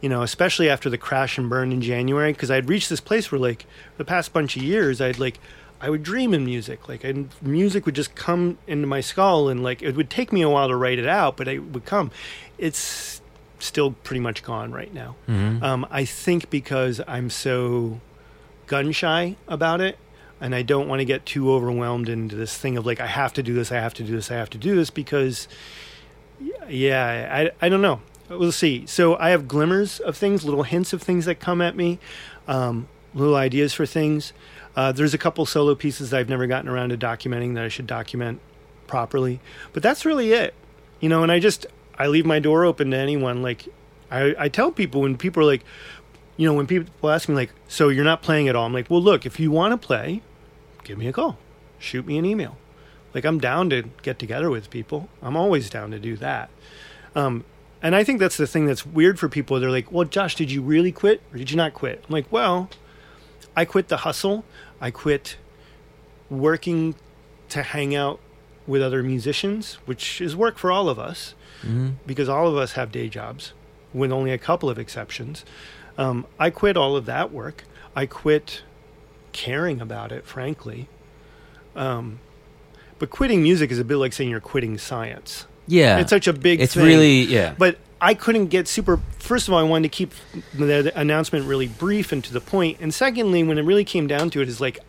You know, especially after the crash and burn in January, because I'd reached this place where, like, the past bunch of years, I'd like, I would dream in music. Like, and music would just come into my skull, and like, it would take me a while to write it out, but it would come. It's still pretty much gone right now. Mm-hmm. Um, I think because I'm so gun shy about it, and I don't want to get too overwhelmed into this thing of like I have to do this, I have to do this, I have to do this because yeah, I I don't know. We'll see. So I have glimmers of things, little hints of things that come at me, um, little ideas for things. Uh, there's a couple solo pieces that I've never gotten around to documenting that I should document properly, but that's really it. You know, and I just I leave my door open to anyone. Like I, I tell people when people are like, you know, when people ask me like, so you're not playing at all? I'm like, well, look, if you want to play, give me a call, shoot me an email. Like I'm down to get together with people. I'm always down to do that. Um, and I think that's the thing that's weird for people. They're like, well, Josh, did you really quit or did you not quit? I'm like, well, I quit the hustle. I quit working to hang out with other musicians, which is work for all of us Mm-hmm. because all of us have day jobs, with only a couple of exceptions. Um, I quit all of that work. I quit caring about it, frankly. Um, but quitting music is a bit like saying you're quitting science. Yeah. It's such a big It's thing. really yeah. But I couldn't get super. First of all, I wanted to keep the, announcement really brief and to the point. And secondly, when it really came down to it, is like,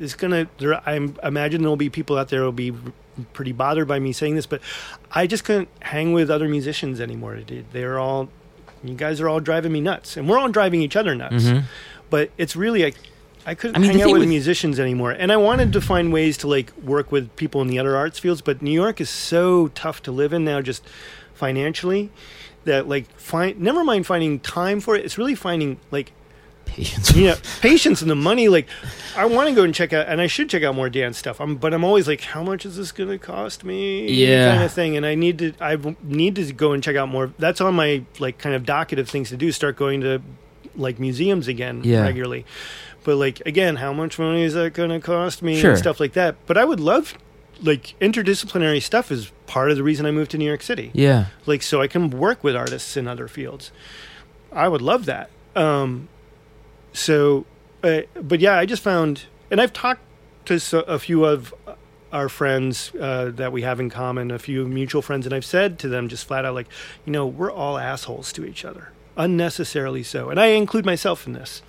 it's gonna. There, I imagine there'll be people out there who'll be pretty bothered by me saying this, but I just couldn't hang with other musicians anymore. They're all, you guys are all driving me nuts, and we're all driving each other nuts. Mhm. But it's really like. I couldn't I mean, hang out with, with- musicians anymore, and I wanted to find ways to like work with people in the other arts fields. But New York is so tough to live in now, just financially, that like find never mind finding time for it. It's really finding like Patience. know patience and the money. Like I want to go and check out, and I should check out more dance stuff. I'm, but I'm always like, how much is this going to cost me? Yeah. kind of thing. And I need to, I need to go and check out more. That's on my like kind of docket of things to do. Start going to like museums again Yeah. regularly. But like again, how much money is that going to cost me? Sure. And stuff like that. But I would love. Like interdisciplinary stuff is part of the reason I moved to New York City Yeah. like so I can work with artists in other fields. I would love that. Um, so, uh, but yeah, I just found, and I've talked to so, a few of our friends uh, that we have in common, a few mutual friends, and I've said to them just flat out, like, you know, we're all assholes to each other, unnecessarily so, and I include myself in this.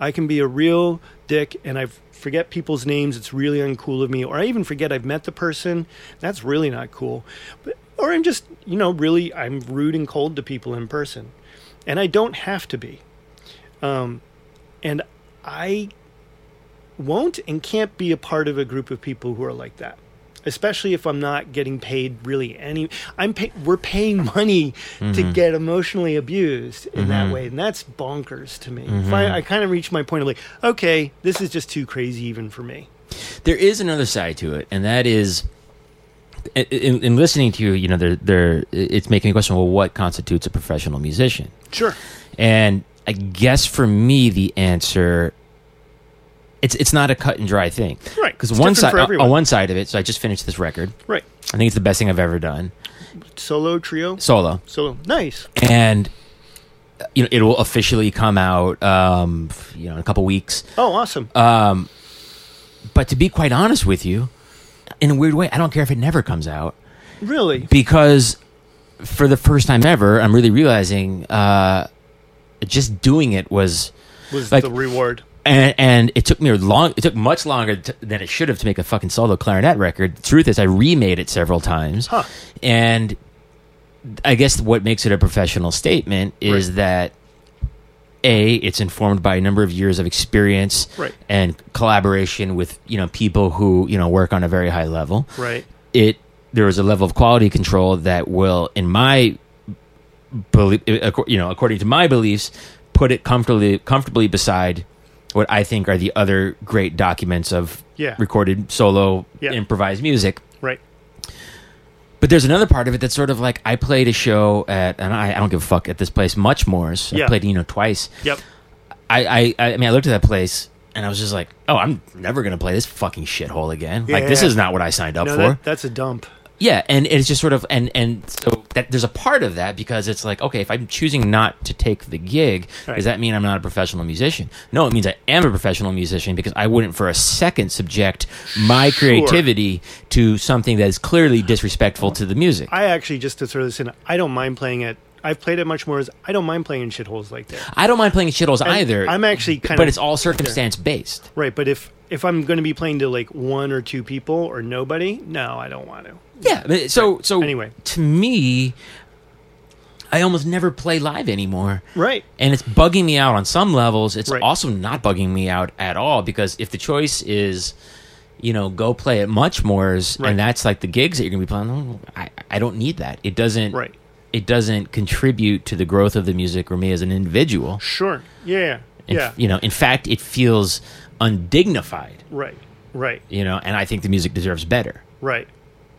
I can be a real dick, and I forget people's names. It's really uncool of me, or I even forget I've met the person. That's really not cool. But, or I'm just, you know, really, I'm rude and cold to people in person, and I don't have to be. Um, and I won't and can't be a part of a group of people who are like that. Especially if I'm not getting paid really any. I'm pay, we're paying money to mm-hmm. get emotionally abused in that mm-hmm. way, and that's bonkers to me. If I, mm-hmm. I kind of reached my point of like, okay, this is just too crazy even for me. There is another side to it, and that is in, in, in listening to you. You know, there, there, it's making me question. Well, what constitutes a professional musician? Sure. And I guess for me, the answer it's it's not a cut and dry thing, Right. Because one side for on one side of it, so I just finished this record. Right. I think it's the best thing I've ever done Solo, trio, solo, solo. Nice. and uh, you know it will officially come out, um, you know, in a couple weeks. Oh, awesome. Um, but to be quite honest with you, in a weird way, I don't care if it never comes out really? because for the first time ever, I'm really realizing uh, just doing it was. Was like- the reward. And, and it took me a long. It took much longer t- than it should have to make a fucking solo clarinet record. The truth is, I remade it several times, Huh. and I guess what makes it a professional statement is Right. that a it's informed by a number of years of experience Right. and collaboration with you know people who you know work on a very high level. Right. It there is a level of quality control that will, in my belief, uh, you know, according to my beliefs, put it comfortably comfortably beside what I think are the other great documents of Yeah. recorded solo Yeah. improvised music. Right. But there's another part of it that's sort of like I played a show at, and I, I don't give a fuck at this place much more. So I played you know twice. Yep. I, I I mean I looked at that place and I was just like, oh, I'm never gonna play this fucking shithole again. Like this Yeah. is not what I signed up No, for. that, that's a dump. Yeah, and it's just sort of and and so that there's a part of that because it's like okay, if I'm choosing not to take the gig, Right. does that mean I'm not a professional musician? No, it means I am a professional musician because I wouldn't for a second subject my Sure. creativity to something that is clearly disrespectful to the music. I actually just to throw this in, I don't mind playing at I've played it much more as I don't mind playing in shitholes like that. I don't mind playing shitholes And either. I'm actually kind but of but it's all circumstance based. right. But if if I'm going to be playing to like one or two people or nobody, no, I don't want to. Yeah. but So so Anyway. to me, I almost never play live anymore. Right. and it's bugging me out on some levels. It's Right. also not bugging me out at all because if the choice is, you know, go play at Muchmore's Right. and that's like the gigs that you're gonna be playing, I, I don't need that. It doesn't. Right. It doesn't contribute to the growth of the music or me as an individual. Sure. Yeah. In- Yeah. You know, in fact, it feels undignified. Right. Right. You know, and I think the music deserves better. Right.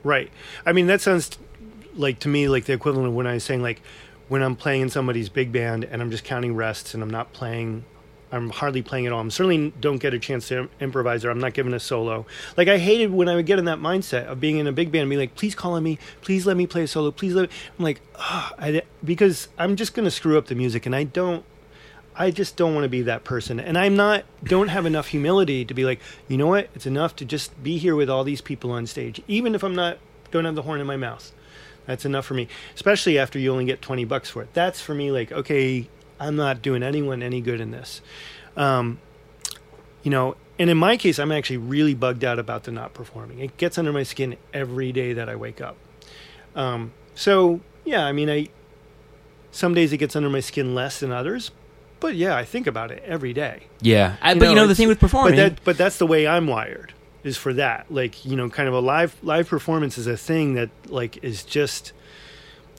Right. I mean, that sounds like to me like the equivalent of when I was saying like when I'm playing in somebody's big band and I'm just counting rests and I'm not playing. I'm hardly playing at all. I'm certainly don't get a chance to improvise or I'm not given a solo. Like I hated when I would get in that mindset of being in a big band and be like, please call on me, please let me play a solo, please let. Me. I'm like, ah, I, because I'm just gonna screw up the music and I don't. I just don't want to be that person. And I'm not don't have enough humility to be like, you know what? It's enough to just be here with all these people on stage. Even if I'm not don't have the horn in my mouth. That's enough for me. Especially after you only get 20 bucks for it. That's for me like, okay, I'm not doing anyone any good in this. Um, you know, and in my case, I'm actually really bugged out about the not performing. It gets under my skin every day that I wake up. Um, so yeah, I mean, I some days it gets under my skin less than others, but yeah, I think about it every day. Yeah, I, but you know the thing with performing. But that, but that's the way I'm wired. Is for that, like you know, kind of a live live performance is a thing that like is just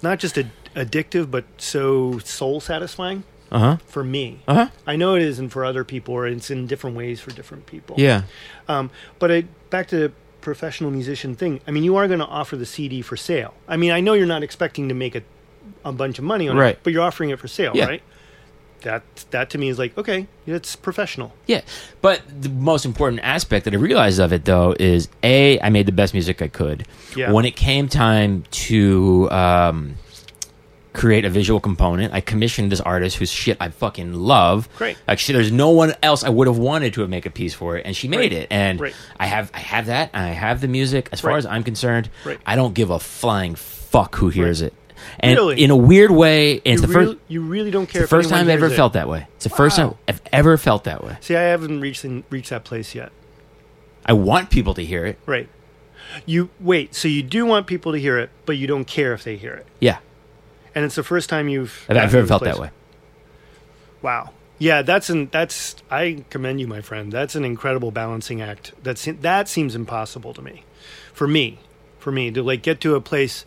not just a, addictive, but so soul satisfying uh huh. for me. Uh huh. I know it isn't for other people, or it's in different ways for different people. Yeah. Um, but I, back to the professional musician thing. I mean, you are going to offer the CD for sale. I mean, I know you're not expecting to make a, a bunch of money on Right. it, but you're offering it for sale, Yeah. right? That that to me is like okay, it's professional. Yeah, but the most important aspect that I realized of it, though, is a I made the best music I could. Yeah. When it came time to um, create a visual component, I commissioned this artist whose shit I fucking love. Great. Like, there's no one else I would have wanted to have make a piece for it, and she made Right. it. And Right. I have I have that, and I have the music. As far Right. as I'm concerned. I don't give a flying fuck who hears it. And Really? in a weird way, it's you, the really, first. you really don't care. It's the first time I've ever it. felt that way. It's the first time I've ever felt that way. See, I haven't reached reached that place yet. I want people to hear it. Right. You wait. So you do want people to hear it, but you don't care if they hear it. Yeah, And it's the first time you've. I've, I've ever felt place. that way. Wow. Yeah, that's an that's. I commend you, my friend. That's an incredible balancing act. That's that seems impossible to me, for me, for me to like get to a place,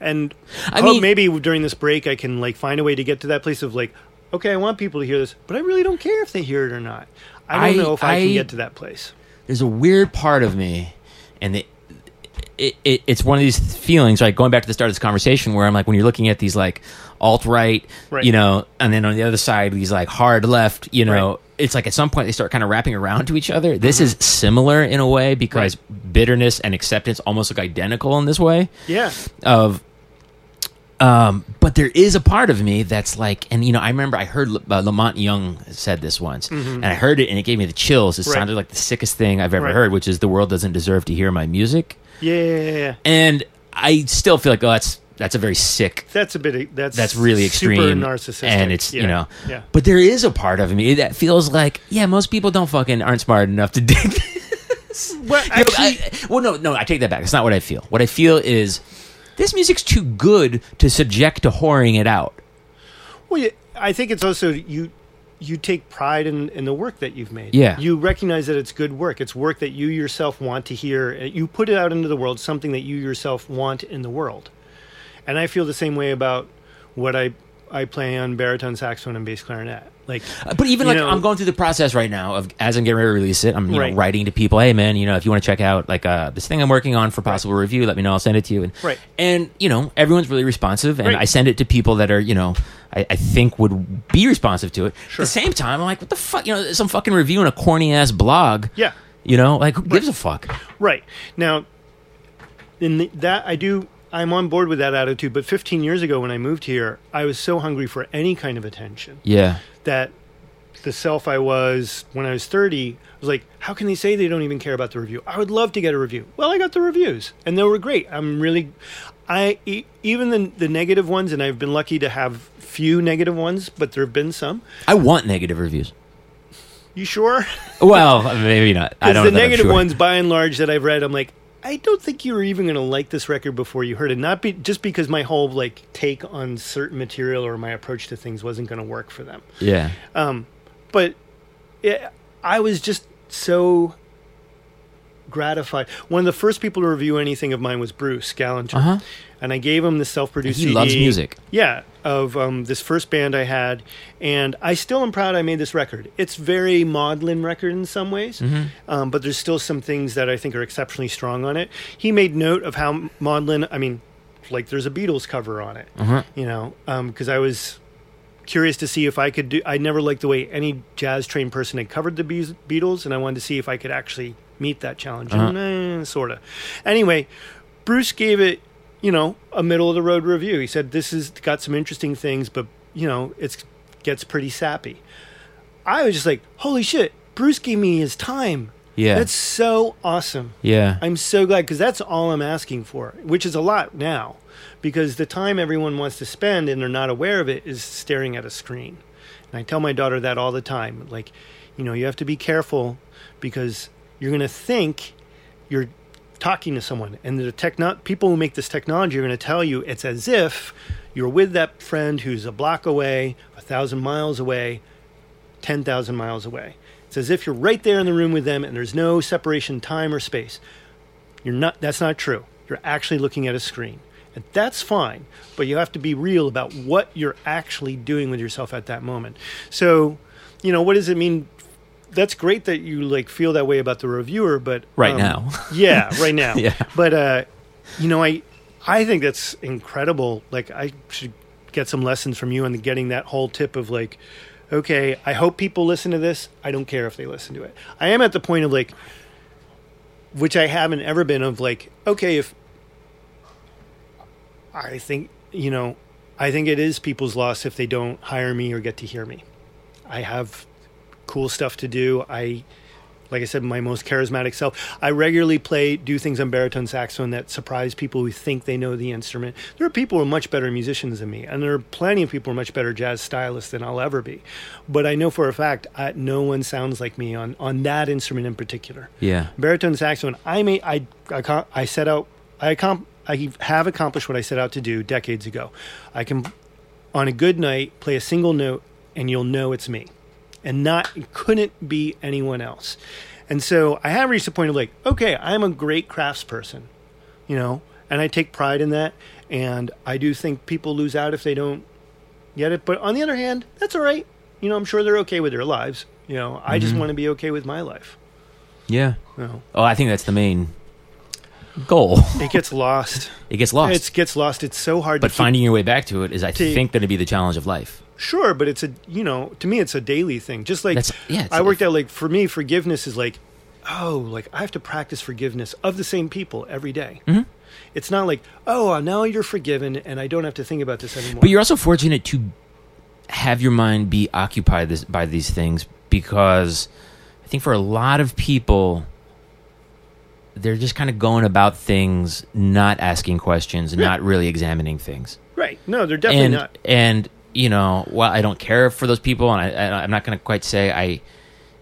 and I I hope mean- maybe during this break I can like find a way to get to that place of like, okay, I want people to hear this, but I really don't care if they hear it or not. I don't I- know if I, I- can get to that place. There's a weird part of me, and it, it, it it's one of these feelings. Right, going back to the start of this conversation, where I'm like, when you're looking at these like alt right, Right. you know, and then on the other side, these like hard left, you know. Right. It's like at some point they start kind of wrapping around to each other. This is similar in a way because bitterness and acceptance almost look identical in this way. Yeah. of um but there is a part of me that's like and you know i remember i heard uh, La Monte Young said this once and i heard it and it gave me the chills it Mm-hmm. Right. sounded like the sickest thing i've ever Right. heard which is the world doesn't deserve to hear my music Yeah. yeah, yeah, and i still feel like oh that's that's a very sick That's a bit. That's that's really super extreme narcissistic, and it's Yeah. you know Yeah. but there is a part of me that feels like yeah most people don't fucking aren't smart enough to dig Well, You know, I- well, no, no, I take that back. It's not what I feel. What I feel is this music's too good to subject to whoring it out. Well, yeah, I think it's also you. You take pride in, in the work that you've made. Yeah. You recognize that it's good work. It's work that you yourself want to hear. You put it out into the world, something that you yourself want in the world. And I feel the same way about what I I play on baritone saxophone and bass clarinet. Like, Uh, But even like know- I'm going through the process right now of as I'm getting ready to release it, I'm you Right. know writing to people, hey man, you know if you want to check out like uh, this thing I'm working on for possible review, let me know. I'll send it to you. And Right. and you know everyone's really responsive, and Right. I send it to people that are you know I, I think would be responsive to it. Sure. At the same time, I'm like, what the fuck, you know, some fucking review in a corny ass blog. yeah, You know, like who gives a fuck? right now. In the, that I do. I'm on board with that attitude. But 15 years ago, when I moved here, I was so hungry for any kind of attention. Yeah. that the self I was when I was 30 I was like, how can they say they don't even care about the review? I would love to get a review. Well, I got the reviews and they were great. I'm really, I e- even the the negative ones, and I've been lucky to have few negative ones, but there have been some. I want negative reviews. You sure? Well, maybe not. I don't the know. that I'm negative sure. ones, by and large, that I've read, I'm like, I don't think you were even going to like this record before you heard it. Not be, just because my whole like take on certain material or my approach to things wasn't going to work for them. Yeah. Um, but it, I was just so gratified. One of the first people to review anything of mine was Bruce Gallanter, Uh huh. and I gave him the self-produced. He CD, loves music. Yeah, of um, this first band I had, and I still am proud I made this record. It's very maudlin record in some ways, Mm-hmm. um, but there's still some things that I think are exceptionally strong on it. He made note of how maudlin. I mean, like there's a Beatles cover on it, Uh-huh. you know, because I was curious to see if I could do. I never liked the way any jazz trained person had covered the Beatles, and I wanted to see if I could actually meet that challenge. Uh-huh. Eh, sort of. Anyway, Bruce gave it, you know, a middle of the road review. He said this has got some interesting things, but you know, it's gets pretty sappy. I was just like, holy shit! Bruce gave me his time. Yeah. That's so awesome. yeah. I'm so glad because that's all I'm asking for, which is a lot now, because the time everyone wants to spend and they're not aware of it is staring at a screen. And I tell my daughter that all the time. Like, you know, you have to be careful because you're going to think you're talking to someone, and the techno- people who make this technology are going to tell you it's as if you're with that friend who's a block away, a thousand miles away, 10,000 miles away. It's as if you're right there in the room with them and there's no separation time or space. You're not that's not true. You're actually looking at a screen. And that's fine, but you have to be real about what you're actually doing with yourself at that moment. So, you know, what does it mean? That's great that you like feel that way about the reviewer, but Right um, now. yeah, right now. Yeah. But uh, you know, I I think that's incredible. Like I should get some lessons from you on the, getting that whole tip of like, okay, I hope people listen to this. I don't care if they listen to it. I am at the point of like, which I haven't ever been of like, okay, if I think you know, I think it is people's loss if they don't hire me or get to hear me. I have cool stuff to do. I like I said, my most charismatic self. I regularly play, do things on baritone saxophone that surprise people who think they know the instrument. There are people who are much better musicians than me, and there are plenty of people who are much better jazz stylists than I'll ever be. But I know for a fact, I, no one sounds like me on, on that instrument in particular. Yeah. Baritone saxophone. I may I I, I set out I comp, I have accomplished what I set out to do decades ago. I can on a good night play a single note and you'll know it's me and not couldn't be anyone else. And so I have reached the point of like, okay, I'm a great craftsperson, you know, and I take pride in that. And I do think people lose out if they don't get it. But on the other hand, that's all right. You know, I'm sure they're okay with their lives. You know, I just Mhm. want to be okay with my life. Yeah. You know, Oh, I think that's the main goal. it gets lost. It gets lost. It gets lost. It's so hard but finding your way back to it is, I To- think, going to be the challenge of life. Sure, but it's a you know to me it's a daily thing. Just like That's yeah. I worked out like for me forgiveness is like oh like I have to practice forgiveness of the same people every day. Mhm. It's not like oh now you're forgiven and I don't have to think about this anymore. But you're also fortunate to have your mind be occupied this, by these things because I think for a lot of people, they're just kind of going about things, not asking questions, Yeah. not really examining things. right? No, they're definitely and not. and you know, well, I don't care for those people, and I, I, I'm not going to quite say I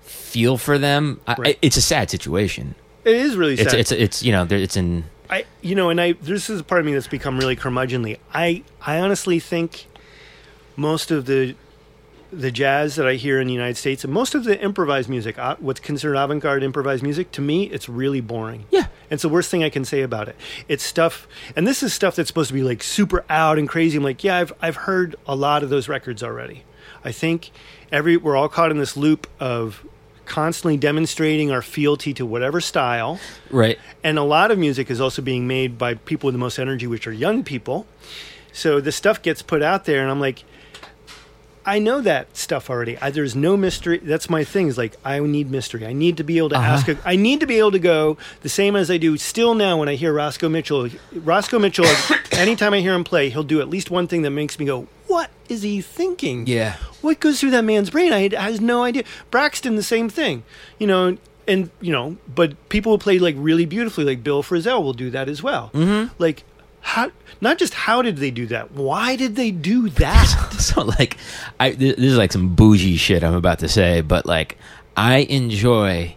feel for them, I, Right. it's a sad situation. It is really sad. It's it's it's you know, it's in I you know, and I this is a part of me that's become really curmudgeonly. I I honestly think most of the the jazz that I hear in the United States and most of the improvised music, uh, what's considered avant-garde improvised music, to me, it's really boring. yeah. And it's the worst thing I can say about it. It's stuff, and this is stuff that's supposed to be like super out and crazy. I'm like, yeah, I've I've heard a lot of those records already. I think every we're all caught in this loop of constantly demonstrating our fealty to whatever style, Right. and a lot of music is also being made by people with the most energy, which are young people. So the stuff gets put out there, and I'm like, I know that stuff already. I, there's no mystery. That's my thing. Is like I need mystery. I need to be able to Uh-huh. ask. A, I need to be able to go the same as I do still now when I hear Roscoe Mitchell. Roscoe Mitchell. anytime I hear him play, he'll do at least one thing that makes me go, "What is he thinking?" Yeah. what goes through that man's brain? I I had no idea. Braxton, the same thing, you know, and you know, but people who play like really beautifully, like Bill Frisell, will do that as well. Mm-hmm. Like how not just how did they do that? Why did they do that? so like I this is like some bougie shit I'm about to say, but like I enjoy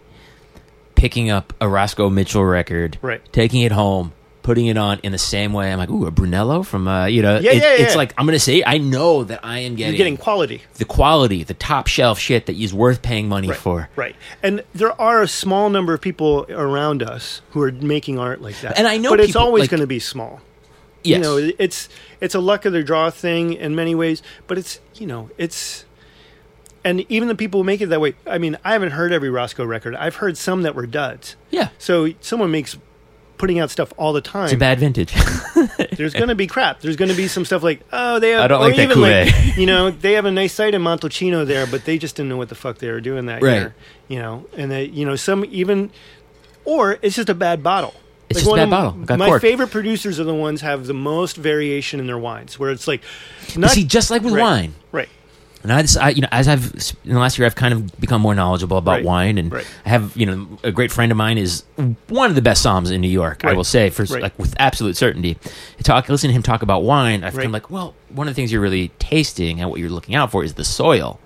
picking up a Roscoe Mitchell record, Right. taking it home, putting it on in the same way. I'm like, ooh, a Brunello from uh, you know, Yeah, it- yeah, it's like I'm gonna say I know that I am getting, You're getting quality. the quality, the top shelf shit that is worth paying money Right, for. right. And there are a small number of people around us who are making art like that. And I know but it's always like- going to be small. Yes. You know, it's it's a luck of the draw thing in many ways, but it's you know it's. And even the people who make it that way. I mean, I haven't heard every Roscoe record. I've heard some that were duds. yeah. So someone makes putting out stuff all the time. It's a bad vintage. There's going to be crap. There's going to be some stuff like, oh, they have. I don't like that like, you know, they have a nice site in Montalcino there, but they just didn't know what the fuck they were doing that Right. year. You know, and they, you know, some even, or it's just a bad bottle. It's just a bad bottle. Got My favorite producers are the ones have the most variation in their wines, where it's like, not See, just like with right, wine. right? And I, just, I, you know, as I've in the last year, I've kind of become more knowledgeable about Right. wine, and Right. I have, you know, a great friend of mine is one of the best somms in New York. I will say, for Right. like with absolute certainty. Talk, listen to him talk about wine. I've Right. like, well, one of the things you're really tasting and what you're looking out for is the soil.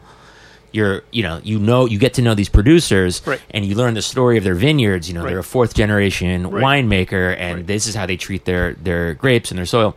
You're, you know, you know, you get to know these producers, Right. and you learn the story of their vineyards. You know, Right. they're a fourth generation Right. winemaker, and this is how they treat their their grapes and their soil.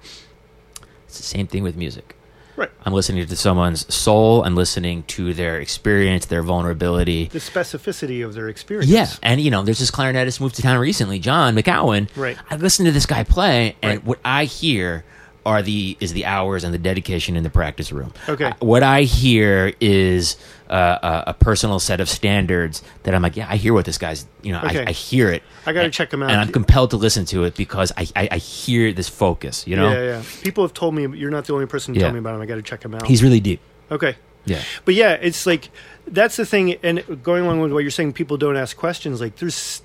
It's the same thing with music. Right. I'm listening to someone's soul. I'm listening to their experience, their vulnerability. The specificity of their experience. Yeah, and you know, there's this clarinetist moved to town recently, John McCowan. Right. I listened to this guy play, and Right. what I hear are the is the hours and the dedication in the practice room. Okay. Uh, what I hear is uh, a, a personal set of standards that I'm like, yeah, I hear what this guy's. You know, Okay. I, I hear it. I gotta And- check him out. and I'm compelled to listen to it because I I, I hear this focus. You know, Yeah, yeah. People have told me you're not the only person to Yeah. tell me about him. I got to check him out. he's really deep. okay. Yeah. But yeah, it's like that's the thing. And going along with what you're saying, people don't ask questions. Like there's,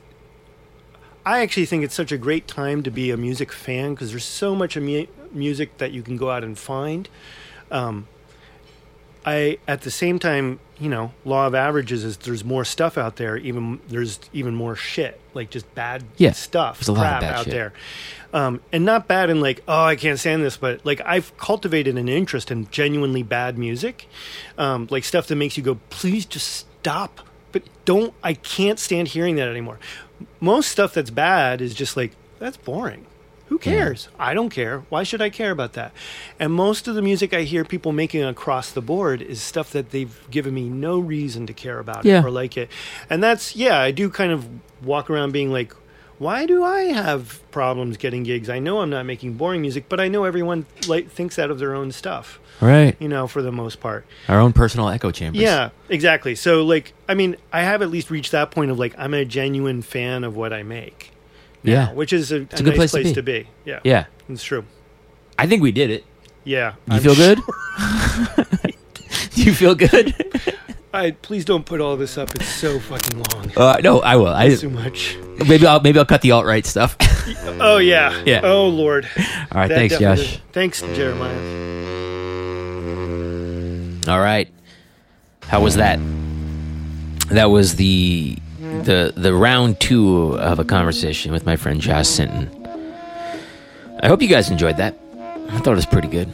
I actually think it's such a great time to be a music fan because there's so much mu- music that you can go out and find. Um, I at the same time, you know, law of averages is there's more stuff out there. Even there's even more shit, like just bad Yeah, stuff, there's a lot of crap bad out shit. there. Um, and not bad in like, oh, I can't stand this, but like I've cultivated an interest in genuinely bad music, um, like stuff that makes you go, please just stop. But don't, I can't stand hearing that anymore. Most stuff that's bad is just like, that's boring. Who cares? I don't care. Why should I care about that? And most of the music I hear people making across the board is stuff that they've given me no reason to care about Yeah. or like it. And that's, yeah, I do kind of walk around being like, why do I have problems getting gigs? I know I'm not making boring music, but I know everyone like thinks that of their own stuff, Right. you know, for the most part. Our own personal echo chambers. Yeah, exactly. So, like, I mean, I have at least reached that point of like, I'm a genuine fan of what I make. Yeah. now, which is a, a, a good nice place to be. to be. Yeah, Yeah. it's true. I think we did it. Yeah, You I'm feel sure- good? You feel good? I please don't put all this up. It's so fucking long. Uh, no, I will. I too much. maybe I'll maybe I'll cut the alt right stuff. Oh yeah. Yeah. Oh lord. All right, That thanks, Josh. Thanks, Jeremiah. All right, how was that? That was the the the round two of a conversation with my friend Josh Sinton. I hope you guys enjoyed that. I thought it was pretty good.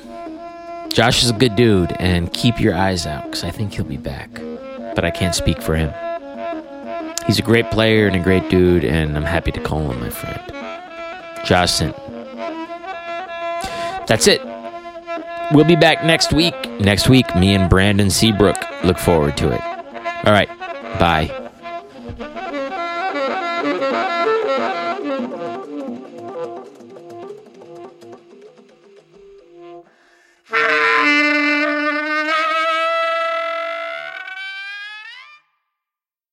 Josh is a good dude, and keep your eyes out because I think he'll be back. But I can't speak for him. He's a great player and a great dude, and I'm happy to call him my friend. Josh Sinton. That's it. We'll be back next week. Next week, me and Brandon Seabrook look forward to it. All right. Bye.